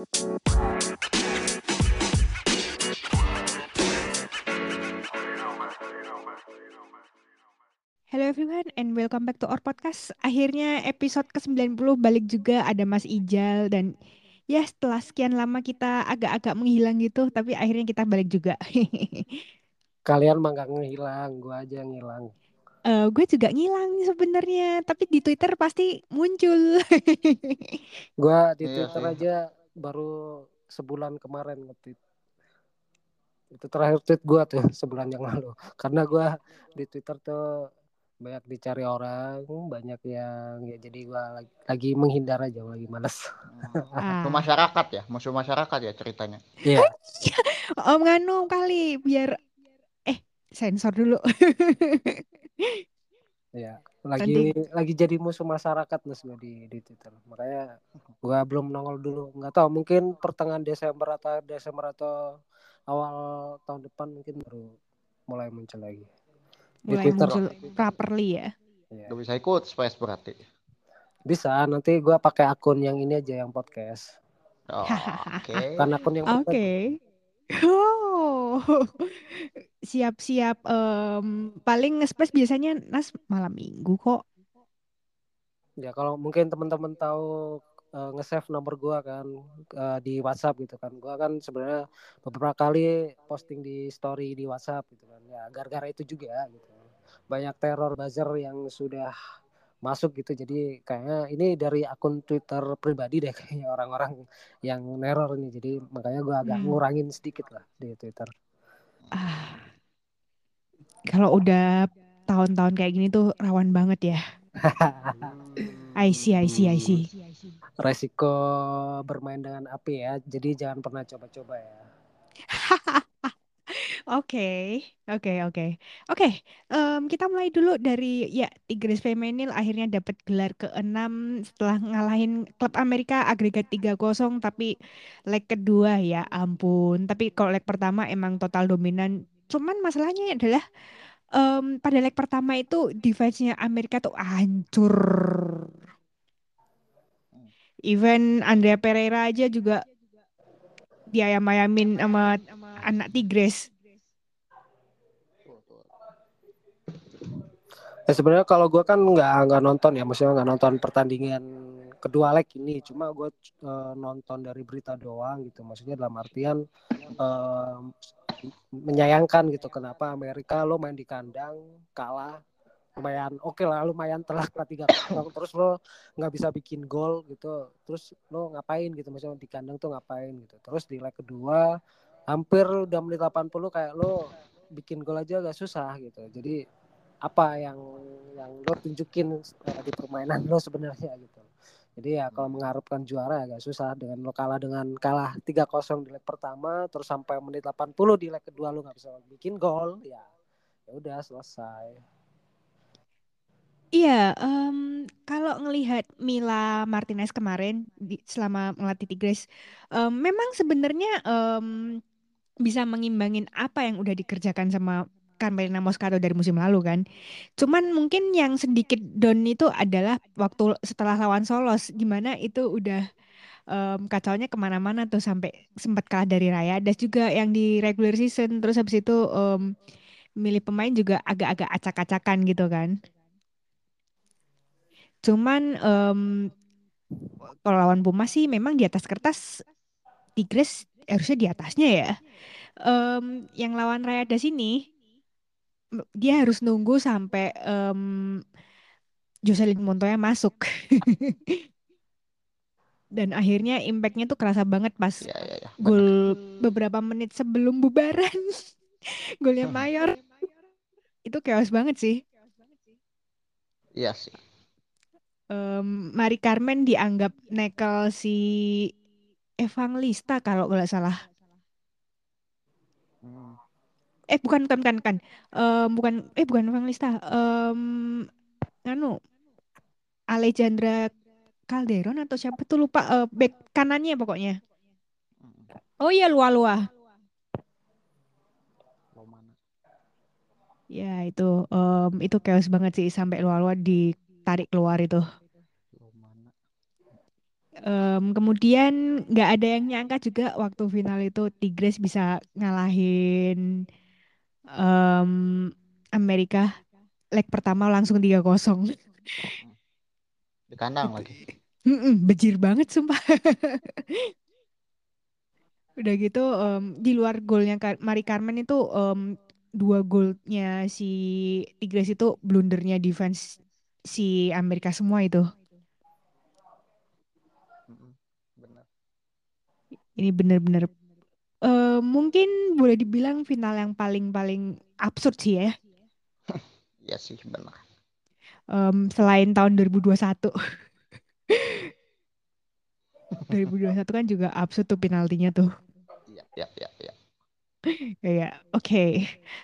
Hello everyone and welcome back to our podcast. Akhirnya episode ke-90 balik juga ada Mas Ijal dan ya setelah sekian lama kita agak-agak menghilang gitu tapi akhirnya kita balik juga. Kalian mah gak ngilang, gua aja yang ngilang. Eh, gue juga ngilang sebenarnya tapi di Twitter pasti muncul. Gua di Iya Twitter sih. aja baru sebulan kemarin nge-tweet. Itu terakhir tweet gua tuh sebulan yang lalu. Karena gua di Twitter tuh banyak dicari orang, banyak yang ya jadi gua lagi, lagi menghindar aja, lagi males. Ah. Musuh masyarakat ya, musuh masyarakat ya ceritanya. Iya. Om Nganu kali biar eh sensor dulu. Iya, lagi lagi jadi musuh masyarakat mas di di Twitter. Makanya gua belum nongol dulu. Nggak tahu mungkin pertengahan Desember atau Desember atau awal tahun depan mungkin baru mulai muncul lagi. Di Mulai Twitter. muncul properly ya. Iya. Gak bisa ikut space berarti. Bisa, nanti gua pakai akun yang ini aja yang podcast. Oh, Oke. Bukan akun yang Oke. pribadi. Oh. Siap-siap em, paling nge-space biasanya Nas malam Minggu kok. Ya kalau mungkin teman-teman tahu eh, nge-save nomor gua kan eh, di WhatsApp gitu kan. Gua kan sebenarnya beberapa kali posting di story di WhatsApp gitu kan. Ya gara-gara itu juga gitu. Banyak teror buzzer yang sudah masuk gitu. Jadi kayaknya ini dari akun Twitter pribadi deh kayaknya orang-orang yang neror ini. Jadi makanya gua agak Hmm. ngurangin sedikit lah di Twitter. Ah. Kalau udah tahun-tahun kayak gini tuh rawan banget ya. I see, I see, I see. Resiko bermain dengan api ya. Jadi jangan pernah coba-coba ya. Oke, oke, oke. Oke, kita mulai dulu dari ya Tigres Femenil akhirnya dapat gelar ke-6 setelah ngalahin klub Amerika agregat 3-0 tapi leg kedua ya ampun. Tapi kalau leg pertama emang total dominan. Cuman masalahnya adalah em, pada leg pertama itu defense-nya Amerika tuh hancur. Even Andrea Pereira aja juga diayam-ayamin sama anak Tigres. Ya sebenarnya kalau gue kan nggak nggak nonton ya, maksudnya nggak nonton pertandingan kedua leg ini, cuma gue nonton dari berita doang gitu. Maksudnya dalam artian eh, menyayangkan gitu kenapa Amerika lo main di kandang kalah lumayan oke lah lumayan telak lah tiga kosong terus lo nggak bisa bikin gol gitu terus lo ngapain gitu maksudnya di kandang tuh ngapain gitu terus di leg kedua hampir udah menit 80 kayak lo bikin gol aja agak susah gitu jadi apa yang yang lo tunjukin eh, di permainan lo sebenarnya gitu jadi ya kalau mengharapkan juara agak susah dengan lo kalah dengan kalah 3-0 di leg pertama terus sampai menit 80 di leg kedua lo nggak bisa bikin gol ya ya udah selesai. Iya, em, kalau ngelihat Mila Martinez kemarin di, selama melatih Tigres, em, memang sebenarnya em, bisa mengimbangin apa yang udah dikerjakan sama Carmelina Moscato dari musim lalu kan. Cuman mungkin yang sedikit down itu adalah waktu setelah lawan Solos, gimana itu udah em, kacaunya ke mana-mana tuh sampai sempat kalah dari Raya. Dan juga yang di regular season, terus habis itu em, milih pemain juga agak-agak acak-acakan gitu kan. Cuman em, kalau lawan Puma sih memang di atas kertas Tigres harusnya di atasnya ya. Em, yang lawan Rayadas ini m- dia harus nunggu sampai em, Jocelyn Montoya masuk. Dan akhirnya impactnya tuh kerasa banget pas iya, iya. benar. gol beberapa menit sebelum bubaran. Golnya Mayor itu chaos banget sih. Iya sih. Em, Mari Carmen dianggap nekel si Evangelista kalau nggak salah. Hmm. Eh bukan bukan bukan bukan. Em, bukan eh bukan Evangelista. Em anu Alejandra Calderon atau siapa tuh lupa eh, back kanannya pokoknya. Oh iya Lua Lua. Lo mana? Ya itu em, itu chaos banget sih sampai Lua Lua ditarik keluar itu. Em, kemudian nggak ada yang nyangka juga waktu final itu Tigres bisa ngalahin em, Amerika leg pertama langsung 3-0. Di kandang lagi. Mm-mm, bejir banget sumpah. Udah gitu em, di luar golnya Mari Carmen itu em, dua golnya si Tigres itu blundernya defense si Amerika semua itu. Bener. Ini bener-bener eh, mungkin boleh dibilang final yang paling-paling absurd sih ya. Iya sih benar. Em, selain tahun 2021. 2021 kan juga absurd tuh penaltinya tuh. Iya, iya, iya, iya. Kayak oke.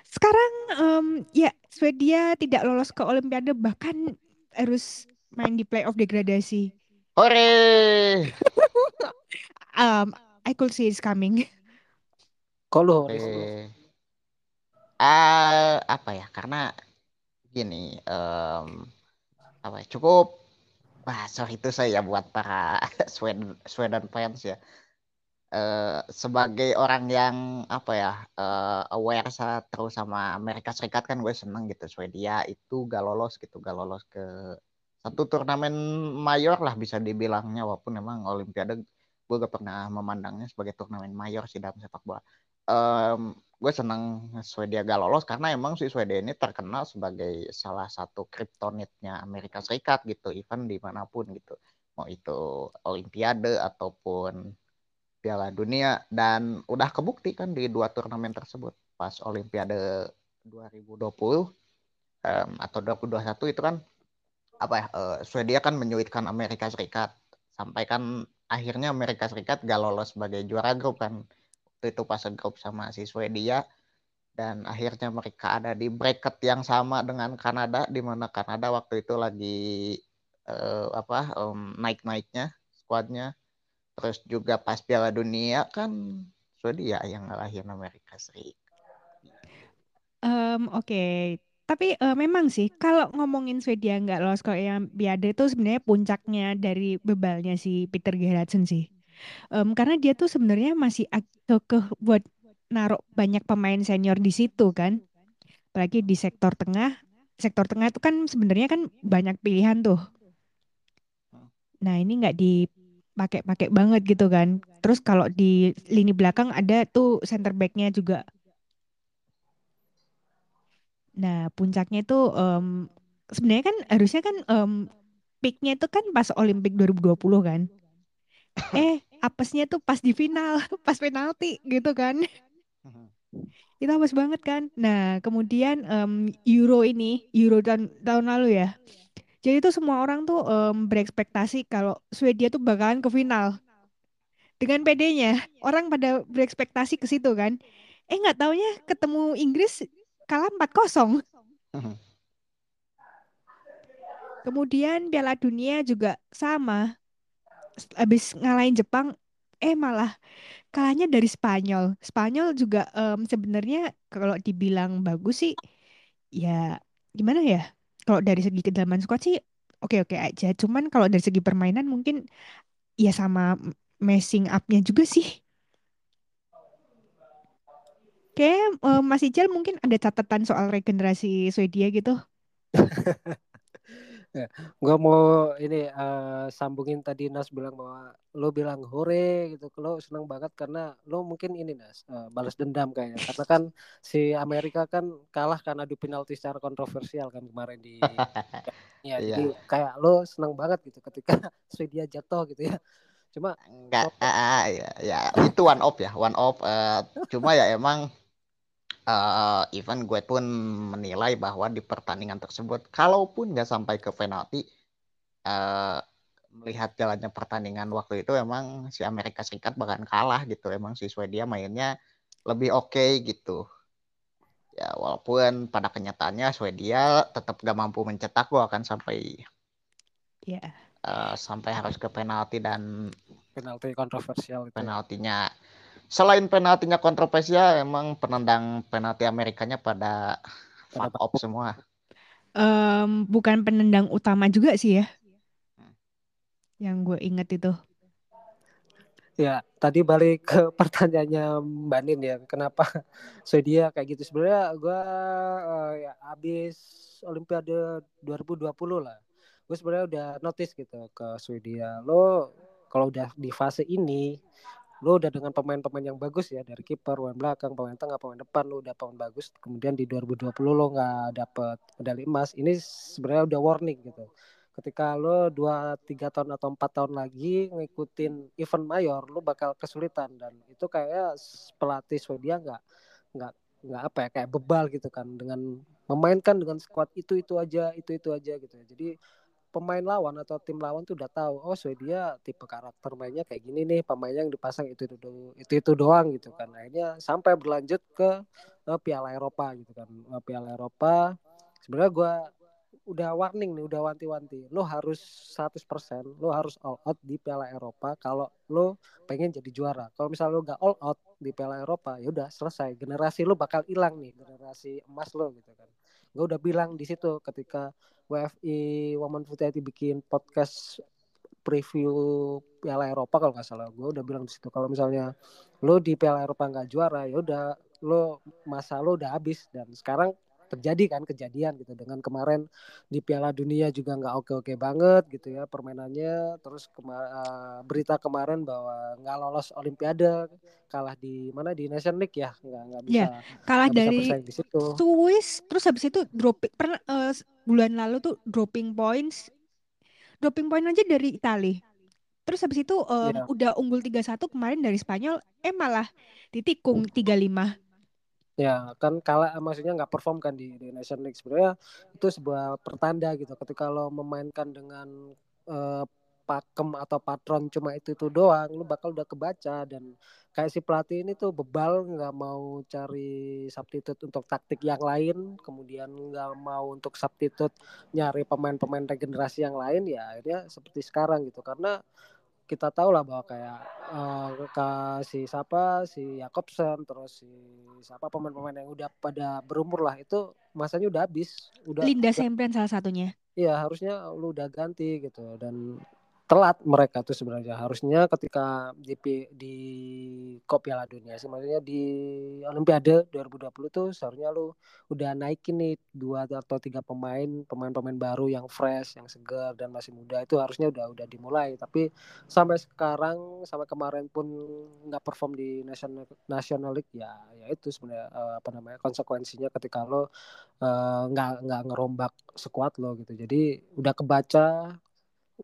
Sekarang em, ya Swedia tidak lolos ke Olimpiade bahkan harus main di playoff degradasi. Hore! Um, I could see it's coming. Lu Horis? Eh, ah, apa ya? Karena gini, em, apa ya? Cukup Wah, sorry itu saya buat para Sweden Sweden fans ya. Eh, sebagai orang yang apa ya eh, aware sa- terus sama Amerika Serikat kan gue seneng gitu Swedia itu gak lolos gitu gak lolos ke satu turnamen mayor lah bisa dibilangnya walaupun memang Olimpiade gue gak pernah memandangnya sebagai turnamen mayor sih dalam sepak bola. Em, gue seneng Swedia gak lolos karena emang si Swedia ini terkenal sebagai salah satu kriptonitnya Amerika Serikat gitu, event di mana pun gitu. Mau itu Olimpiade ataupun Piala Dunia. Dan udah kebukti kan di dua turnamen tersebut. Pas Olimpiade 2020 em, atau 2021 itu kan apa ya eh, Swedia kan menyulitkan Amerika Serikat. Sampai kan akhirnya Amerika Serikat gak lolos sebagai juara grup kan waktu itu pas grup sama si Swedia dan akhirnya mereka ada di bracket yang sama dengan Kanada di mana Kanada waktu itu lagi eh, apa em, naik-naiknya skuadnya terus juga pas Piala Dunia kan Swedia yang ngalahin Amerika Serikat Em, oke. Tapi eh, memang sih kalau ngomongin Swedia nggak lolos ke Olimpiade itu sebenarnya puncaknya dari bebalnya si Peter Gerhardsen sih. Em, karena dia tuh sebenarnya masih ke buat naruh banyak pemain senior di situ kan. Apalagi di sektor tengah. Sektor tengah itu kan sebenarnya kan banyak pilihan tuh. Nah ini nggak dipakai-pakai banget gitu kan. Terus kalau di lini belakang ada tuh center backnya juga. Nah puncaknya itu em, sebenarnya kan harusnya kan em, peaknya itu kan pas Olimpik 2020 kan. Eh apesnya tuh pas di final, pas penalti gitu kan. Itu apes banget kan. Nah kemudian em, Euro ini, Euro tahun, tahun lalu ya. Jadi tuh semua orang tuh em, berekspektasi kalau Swedia tuh bakalan ke final. Dengan PD-nya, orang pada berekspektasi ke situ kan. Eh nggak taunya ketemu Inggris kalah 4-0. Kemudian Piala Dunia juga sama. Habis ngalahin Jepang, eh malah kalahnya dari Spanyol. Spanyol juga em, sebenarnya kalau dibilang bagus sih, ya gimana ya? Kalau dari segi kedalaman squad sih oke-oke aja. Cuman kalau dari segi permainan mungkin ya sama messing up-nya juga sih. Kayak em, Mas Ijal mungkin ada catatan soal regenerasi Swedia gitu. Gua mau ini eh, sambungin tadi Nas bilang bahwa lo bilang hore gitu, lo seneng banget karena lo mungkin ini Nas eh, balas dendam kayaknya karena kan si Amerika kan kalah karena adu penalti secara kontroversial kan kemarin di ya jadi kayak lo seneng banget gitu ketika Swedia jatuh gitu ya. Cuma Enggak, ah, ya, ya itu one off ya, one off. eh, cuma ya emang eh even gue pun menilai bahwa di pertandingan tersebut, kalaupun nggak sampai ke penalti, eh, melihat jalannya pertandingan waktu itu emang si Amerika Serikat bakalan kalah gitu. Emang si Swedia mainnya lebih oke gitu. Ya walaupun pada kenyataannya Swedia tetap gak mampu mencetak gol kan sampai Ya. eh, sampai harus ke penalti dan penalti kontroversial itu ya. Selain penaltinya kontroversial emang penendang penalti Amerikanya pada Pada fuck off semua. Em, bukan penendang utama juga sih ya. Yang gue inget itu. Ya, tadi balik ke pertanyaannya Mbak Nin ya, kenapa Swedia kayak gitu? Sebenarnya gue uh, ya habis Olimpiade 2020 lah, gue sebenarnya udah notice gitu ke Swedia. Lo kalau udah di fase ini, lo udah dengan pemain-pemain yang bagus ya dari kiper, pemain belakang, pemain tengah, pemain depan lo udah pemain bagus. Kemudian di 2020 lo nggak dapet medali emas, ini sebenarnya udah warning gitu. Ketika lo dua tiga tahun atau empat tahun lagi ngikutin event mayor lo bakal kesulitan. Dan itu kayak pelatih Swedia nggak nggak nggak apa ya kayak bebal gitu kan. Dengan memainkan dengan skuad itu itu aja itu itu aja gitu ya. Jadi pemain lawan atau tim lawan tuh udah tahu oh Swedia tipe karakter mainnya kayak gini nih pemainnya yang dipasang itu itu itu, itu doang gitu kan akhirnya sampai berlanjut ke uh, Piala Eropa gitu kan uh, Piala Eropa sebenarnya gue udah warning nih, udah wanti-wanti. Lo harus 100%, lo harus all out di Piala Eropa kalau lo pengen jadi juara. Kalau misalnya lo gak all out di Piala Eropa, ya udah selesai. Generasi lo bakal hilang nih, generasi emas lo gitu kan. Gue udah bilang di situ ketika WFI Women Futility bikin podcast preview Piala Eropa kalau nggak salah. Gue udah bilang di situ kalau misalnya lo di Piala Eropa nggak juara ya udah lo masa lo udah habis. Dan sekarang terjadi kan kejadian gitu. Dengan kemarin di Piala Dunia juga nggak oke-oke banget gitu ya permainannya. Terus kema uh, berita kemarin bahwa nggak lolos Olimpiade kalah di mana? Di Nation League ya? Nggak nggak bisa ya, kalah gak dari bisa di situ. Swiss terus habis itu dropping pernah uh, bulan lalu tuh dropping points dropping point aja dari Italia. Terus habis itu um, yeah. udah unggul 3-1 kemarin dari Spanyol, eh malah ditikung 3-5 ya kan kalah maksudnya nggak perform kan di, di Nation League. Sebenarnya itu sebuah pertanda gitu ketika lo memainkan dengan uh, pakem atau patron cuma itu itu doang lu bakal udah kebaca. Dan kayak si pelatih ini tuh bebal nggak mau cari substitute untuk taktik yang lain kemudian nggak mau untuk substitute nyari pemain-pemain regenerasi yang lain ya akhirnya seperti sekarang gitu. Karena kita tahu lah bahwa kayak uh, ke si siapa si Jakobsen terus si siapa pemain-pemain yang udah pada berumur lah itu masanya udah habis udah Linda Semprian salah satunya. Iya harusnya lu udah ganti gitu dan telat mereka tuh sebenarnya. Harusnya ketika di di Kop Piala Dunia sih maksudnya di Olimpiade 2020 tuh seharusnya lu udah naikin nih dua atau tiga pemain pemain-pemain baru yang fresh yang segar dan masih muda. Itu harusnya udah udah dimulai. Tapi sampai sekarang sampai kemarin pun nggak perform di National National League ya ya itu sebenarnya uh, apa namanya konsekuensinya ketika lo eh, nggak uh, nggak ngerombak sekuat lo gitu. Jadi udah kebaca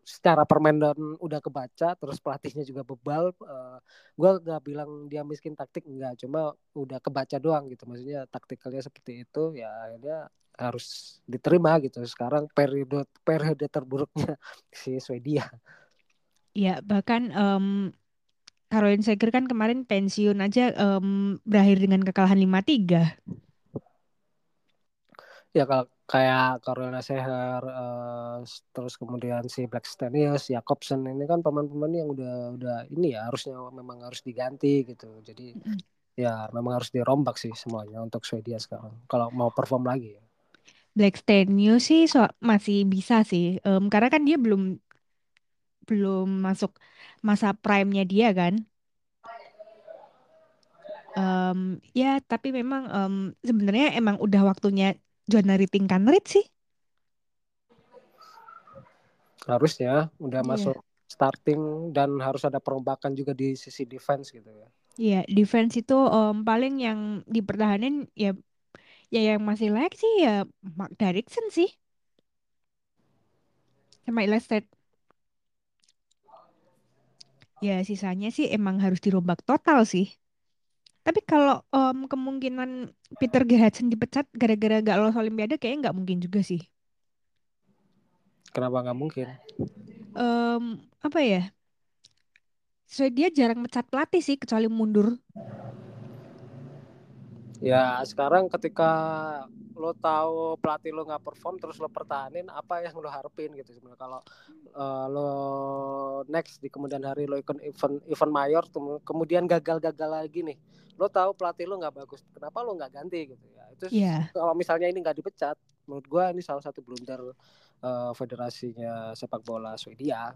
secara permainan udah kebaca terus pelatihnya juga bebal uh, eh, gue gak bilang dia miskin taktik enggak cuma udah kebaca doang gitu. Maksudnya taktikalnya seperti itu ya akhirnya harus diterima gitu. Sekarang periode periode terburuknya si Swedia. Ya bahkan um, Caroline Seger kan kemarin pensiun aja um, berakhir dengan kekalahan 5-3 ya kalau kayak Carolina Seher uh, terus kemudian si Black Stenius, Jacobsen ini kan pemain-pemain yang udah udah ini ya harusnya memang harus diganti gitu jadi mm. ya memang harus dirombak sih semuanya untuk Swedia sekarang kalau mau perform lagi. Black Stenius sih so masih bisa sih um, karena kan dia belum belum masuk masa prime-nya dia kan um, ya tapi memang um, sebenarnya emang udah waktunya zona rating Kanrit sih? Harusnya udah yeah. masuk starting dan harus ada perombakan juga di sisi defense gitu ya. Iya, yeah, defense itu um, paling yang dipertahanin ya ya yang masih layak sih ya Mark Derrickson sih. Sama Illustrated. Ya sisanya sih emang harus dirombak total sih. Tapi kalau um, kemungkinan Peter Gerhardsen dipecat gara-gara gak lolos Olimpiade kayaknya nggak mungkin juga sih. Kenapa nggak mungkin? Um, apa ya? So dia jarang mecat pelatih sih kecuali mundur. Ya sekarang ketika lo tahu pelatih lo nggak perform terus lo pertahanin apa yang lo harapin gitu sebenarnya kalau uh, lo next di kemudian hari lo ikut event event mayor kemudian gagal-gagal lagi nih lo tahu pelatih lo nggak bagus kenapa lo nggak ganti gitu ya itu yeah. kalau misalnya ini nggak dipecat menurut gue ini salah satu blunder uh, federasinya sepak bola Swedia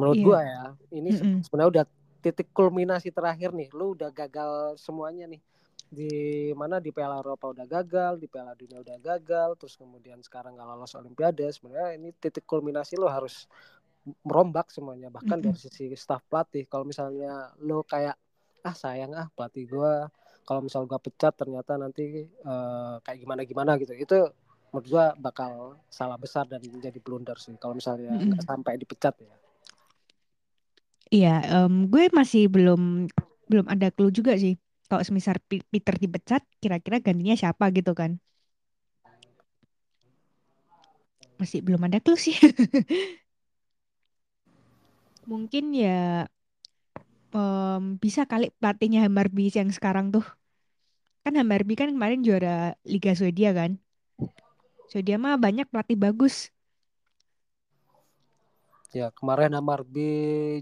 menurut yeah. gue ya ini mm -hmm. sebenarnya udah titik kulminasi terakhir nih lu udah gagal semuanya nih di mana di Piala Eropa udah gagal di Piala Dunia udah gagal terus kemudian sekarang nggak lolos Olimpiade sebenarnya ini titik kulminasi lo harus merombak semuanya bahkan Mm-mm. dari sisi staff pelatih kalau misalnya lo kayak ah sayang ah pelatih gue kalau misal gue pecat ternyata nanti eh, kayak gimana gimana gitu itu menurut gue bakal salah besar dan menjadi blunder sih kalau misalnya Mm-mm. nggak sampai dipecat ya Iya, em, gue masih belum belum ada clue juga sih. Kalau semisal Peter dipecat, kira-kira gantinya siapa gitu kan? Masih belum ada clue sih. Mungkin ya em, bisa kali pelatihnya Hammarby yang sekarang tuh. Kan Hammarby kan kemarin juara Liga Swedia kan? Swedia mah banyak pelatih bagus. ya kemarin Hammarby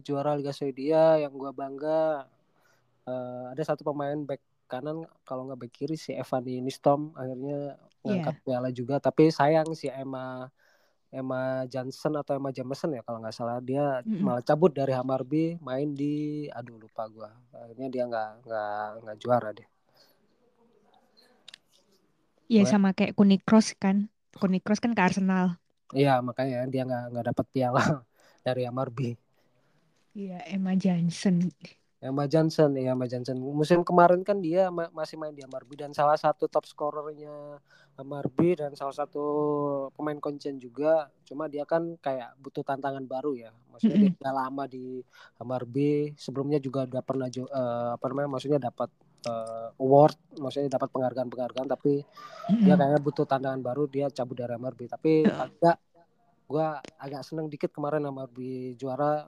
juara Liga Swedia yang gue bangga eh, ada satu pemain back kanan kalau nggak back kiri si Evan Nistom akhirnya ngangkat Iya. piala juga tapi sayang si Emma Emma Johnson atau Emma Jameson ya kalau nggak salah dia Mm-mm. malah cabut dari Hammarby main di aduh lupa gua akhirnya dia nggak nggak nggak juara deh Iya sama kayak Kuni Kroos kan. Kuni Kroos kan ke Arsenal. iya makanya dia nggak nggak dapat piala dari Hammarby Iya, Emma Johnson. Emma Johnson ya Emma Johnson musim kemarin kan dia ma- masih main di Hammarby dan salah satu top scorernya Hammarby dan salah satu pemain kuncian juga. Cuma dia kan kayak butuh tantangan baru ya. Maksudnya dia Mm-mm. udah lama di Hammarby sebelumnya juga udah pernah eh, apa namanya maksudnya dapat eh, award maksudnya dapat penghargaan-penghargaan tapi dia Mm-mm. kayaknya butuh tantangan baru dia cabut dari Hammarby tapi agak gua agak seneng dikit kemarin Hammarby juara.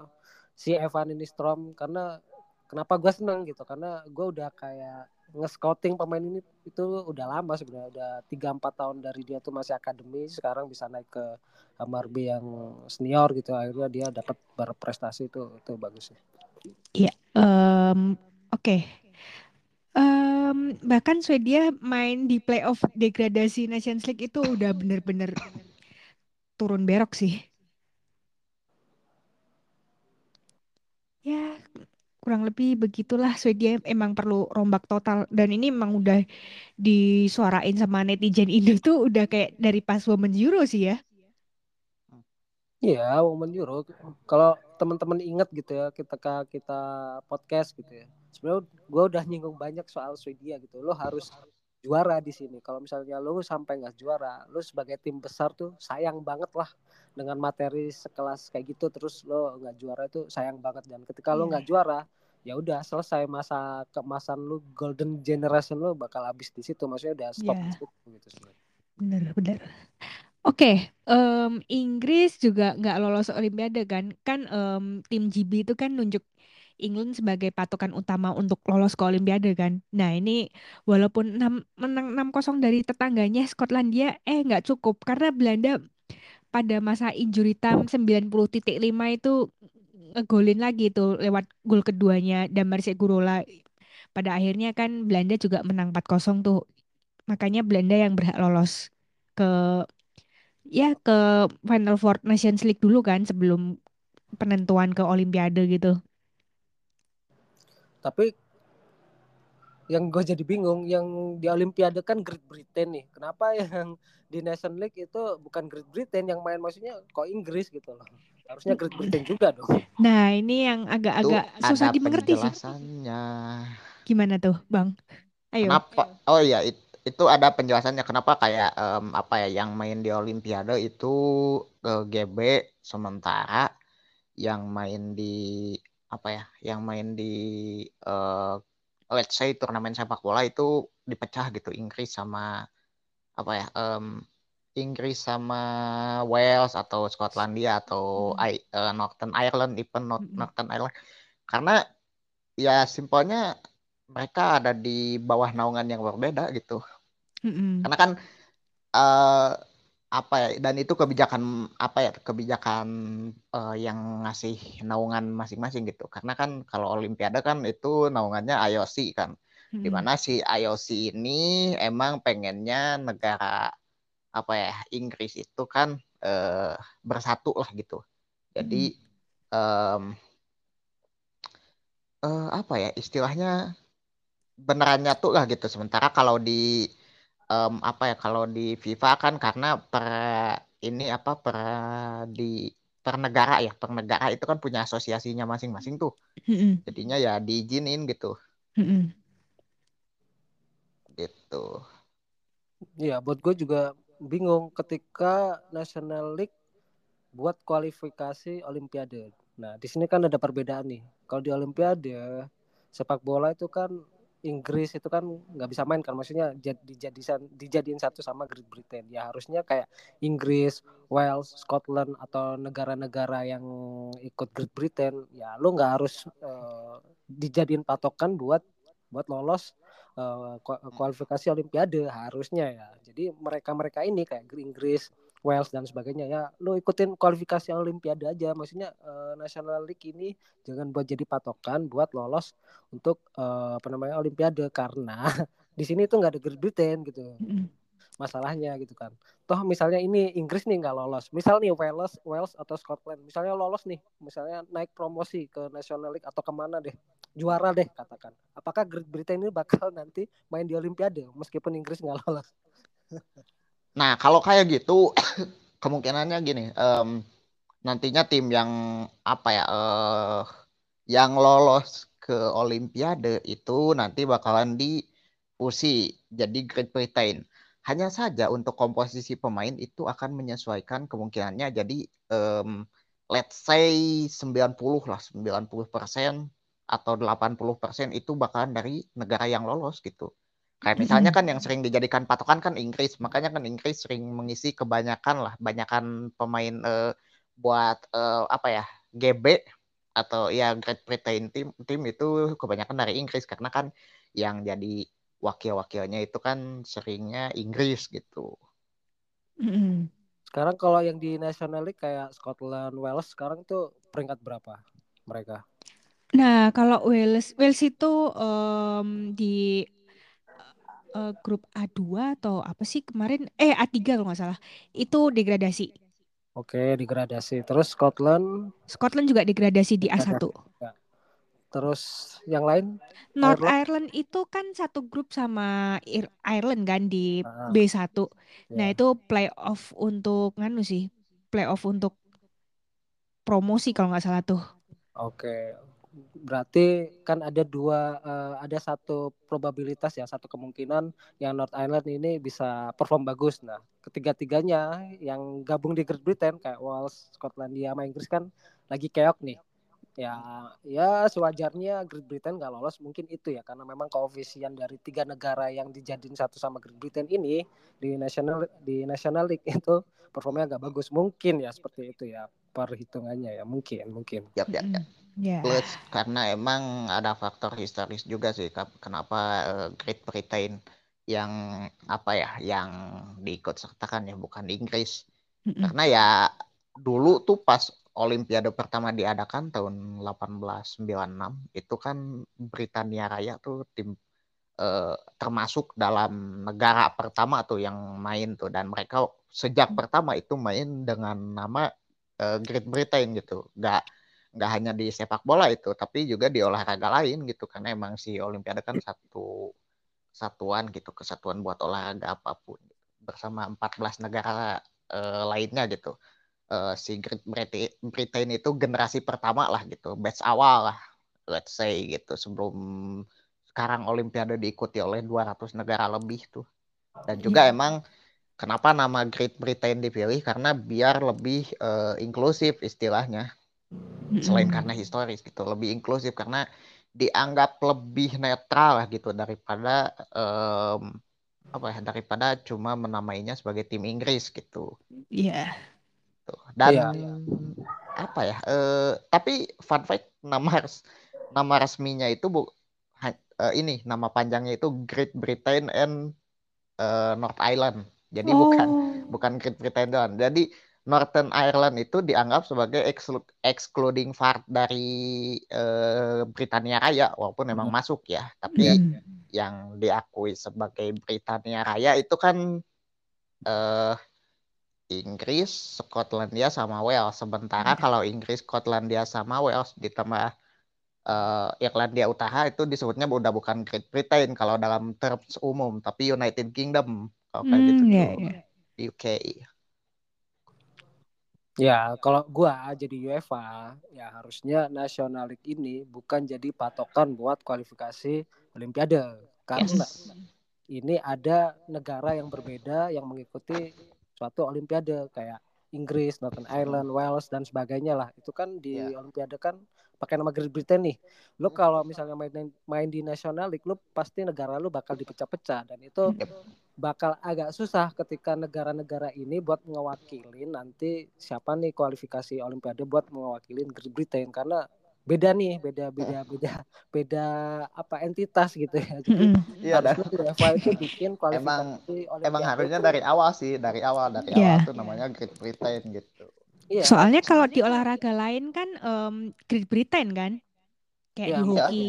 Si Evan Strom karena kenapa gue seneng gitu? Karena gue udah kayak nge-scouting pemain ini itu udah lama sebenarnya udah tiga empat tahun dari dia tuh masih akademi sekarang bisa naik ke Hammarby yang senior gitu akhirnya dia dapat berprestasi itu itu bagus sih Iya. Em, Oke. Em, bahkan Swedia main di playoff degradasi Nations League itu udah bener-bener turun berok sih. Ya, kurang lebih begitulah Swedia emang perlu rombak total dan ini emang udah disuarain sama netizen Indo tuh udah kayak dari pas Women's Euro sih ya. Iya, Women Euro. Kalau teman-teman ingat gitu ya, kita kita podcast gitu ya. Sebenarnya gue udah nyinggung banyak soal Swedia gitu. Lo harus juara di sini. Kalau misalnya lo sampai nggak juara, lo sebagai tim besar tuh sayang banget lah dengan materi sekelas kayak gitu. Terus lo nggak juara itu sayang banget. Dan ketika lo Iya. nggak juara, ya udah selesai masa keemasan lo, golden generation lo bakal habis di situ. Maksudnya udah stop situ gitu sebenarnya. Bener, bener. Oke, em, Inggris juga nggak lolos Olimpiade kan? Kan em, tim GB itu kan nunjuk England sebagai patokan utama untuk lolos ke Olimpiade kan? Nah ini walaupun 6, menang 6-0 dari tetangganya Skotlandia, eh nggak cukup karena Belanda pada masa injury time 90.5 itu ngegolin lagi tuh lewat gol keduanya Damar Segurola. Pada akhirnya kan Belanda juga menang 4-0 tuh. Makanya Belanda yang berhak lolos ke ya ke Final Four Nations League dulu kan sebelum penentuan ke Olimpiade gitu. Tapi yang gue jadi bingung yang di Olimpiade kan Great Britain nih kenapa yang di Nation League itu bukan Great Britain yang main maksudnya kok Inggris gitu loh harusnya Great Britain juga dong Nah ini yang Itu agak-agak susah ada dimengerti sih. Gimana tuh Bang? Ayo. Kenapa? Oh iya, it- itu ada penjelasannya kenapa kayak em, apa ya yang main di Olimpiade itu ke GB sementara yang main di apa ya, yang main di eh, let's say turnamen sepak bola itu dipecah gitu Inggris sama apa ya em, Inggris sama Wales atau Skotlandia atau Mm-mm. I- eh, Northern Ireland even North- Mm-mm. Northern Ireland karena ya simpelnya mereka ada di bawah naungan yang berbeda gitu Mm-mm. karena kan eh apa ya dan itu kebijakan apa ya kebijakan eh, yang ngasih naungan masing-masing gitu karena kan kalau Olimpiade kan itu naungannya IOC kan Mm-mm. di mana si IOC ini emang pengennya negara apa ya Inggris itu kan eh, bersatu lah gitu jadi em, uh, apa ya istilahnya beneran nyatu lah gitu. Sementara kalau di um, apa ya kalau di FIFA kan karena per ini apa per di per negara ya per negara itu kan punya asosiasinya masing-masing tuh. Jadinya ya diizinin gitu. Gitu. Iya, buat gue juga bingung ketika National League buat kualifikasi Olimpiade. Nah, di sini kan ada perbedaan nih. Kalau di Olimpiade sepak bola itu kan Inggris itu kan nggak bisa main kan maksudnya dijadikan dijadiin satu sama Great Britain. Ya harusnya kayak Inggris, Wales, Scotland atau negara-negara yang ikut Great Britain ya lo nggak harus uh, dijadiin patokan buat buat lolos uh, kualifikasi Olimpiade harusnya ya. Jadi mereka mereka ini kayak Inggris, Wales dan sebagainya ya. Lo ikutin kualifikasi Olimpiade aja maksudnya uh, National League ini jangan buat jadi patokan buat lolos untuk uh, apa namanya Olimpiade karena di sini tuh nggak ada Great Britain gitu masalahnya gitu kan. Toh misalnya ini Inggris nih nggak lolos misal nih Wales Wales atau Scotland misalnya lolos nih misalnya naik promosi ke National League atau ke mana deh juara deh katakan. Apakah Great Britain ini bakal nanti main di Olimpiade meskipun Inggris nggak lolos Nah, kalau kayak gitu kemungkinannya gini, um, nantinya tim yang apa ya, uh, yang lolos ke Olimpiade itu nanti bakalan difusi jadi Great Britain. Hanya saja untuk komposisi pemain itu akan menyesuaikan kemungkinannya jadi um, let's say 90 lah, 90 persen atau 80 persen itu bakalan dari negara yang lolos gitu. Kayak misalnya kan yang sering dijadikan patokan kan Inggris, makanya kan Inggris sering mengisi kebanyakan lah, banyakan pemain uh, buat uh, apa ya GB atau ya Great Britain tim tim itu kebanyakan dari Inggris karena kan yang jadi wakil-wakilnya itu kan seringnya Inggris gitu. Sekarang kalau yang di National League kayak Scotland, Wales sekarang tuh peringkat berapa mereka? Nah, kalau Wales Wales itu um, di uh, grup A2 atau apa sih kemarin eh A3 kalau nggak salah itu degradasi. Oke, degradasi. Terus Scotland Scotland juga degradasi di A1. Ya. Terus yang lain? North Ireland? Ireland itu kan satu grup sama Ireland kan di ah, B1. Yeah. Nah, itu playoff untuk nganu sih. Playoff untuk promosi kalau nggak salah tuh. Oke, berarti kan ada dua uh, ada satu probabilitas ya satu kemungkinan yang North Ireland ini bisa perform bagus. Nah ketiga-tiganya yang gabung di Great Britain kayak Wales, Skotlandia sama Inggris kan lagi keok nih ya ya sewajarnya Great Britain nggak lolos mungkin itu ya karena memang koefisien dari tiga negara yang dijadiin satu sama Great Britain ini di national di National League itu performnya agak bagus mungkin ya seperti itu ya perhitungannya ya mungkin mungkin. Yap, yap, yap. Yeah. Plus karena emang ada faktor historis juga sih kenapa uh, Great Britain yang apa ya yang diikut sertakan ya bukan di Inggris. Mm -mm. Karena ya dulu tuh pas Olimpiade pertama diadakan tahun 1896 itu kan Britania Raya tuh tim uh, termasuk dalam negara pertama tuh yang main tuh dan mereka sejak pertama itu main dengan nama uh, Great Britain gitu. Gak nggak hanya di sepak bola itu tapi juga di olahraga lain gitu karena emang si olimpiade kan satu satuan gitu kesatuan buat olahraga apa pun gitu. bersama 14 negara uh, lainnya gitu uh, si Great Britain itu generasi pertama lah gitu batch awal lah let's say gitu sebelum sekarang olimpiade diikuti oleh 200 negara lebih tuh dan juga yeah. emang kenapa nama Great Britain dipilih karena biar lebih uh, inklusif istilahnya selain karena historis gitu lebih inklusif karena dianggap lebih netral lah gitu daripada um, apa ya daripada cuma menamainya sebagai tim Inggris gitu. Iya. Yeah. Dan yeah, yeah. apa ya? Uh, tapi fun fact nama nama resminya itu bu uh, ini nama panjangnya itu Great Britain and uh, North Island. Jadi oh. bukan bukan Great Britain doang. Jadi Northern Ireland itu dianggap sebagai excluding part dari uh, Britania Raya walaupun memang hmm. masuk ya tapi yeah. yang diakui sebagai Britania Raya itu kan uh, Inggris, Skotlandia sama Wales. Sementara yeah. kalau Inggris, Skotlandia sama Wales ditambah uh, Irlandia Utara itu disebutnya udah bukan Great Britain kalau dalam terms umum, tapi United Kingdom kalau kayak gitu Hmm, ya, ya. UK. Ya, kalau gua jadi UEFA, ya harusnya National League ini bukan jadi patokan buat kualifikasi Olimpiade. Karena Yes. ini ada negara yang berbeda yang mengikuti suatu Olimpiade kayak Inggris, Northern Ireland, Wales dan sebagainya lah. Itu kan di Ya. Olimpiade kan pakai nama Great Britain nih. Lu kalau misalnya main main di National League, lu pasti negara lu bakal dipecah-pecah dan itu Yep. bakal agak susah ketika negara-negara ini buat mewakilin nanti siapa nih kualifikasi Olimpiade buat mewakilin Great Britain karena beda nih beda beda beda beda apa entitas gitu ya jadi. Iya, dan harusnya UEFA itu bikin kualifikasi Emang- Olimpiade emang harusnya itu- dari awal sih, dari awal dari Iya. awal tuh namanya Great Britain gitu. iya Soalnya kalau di olahraga lain kan em, Great Britain kan, kayak Iya, di iya. hoki.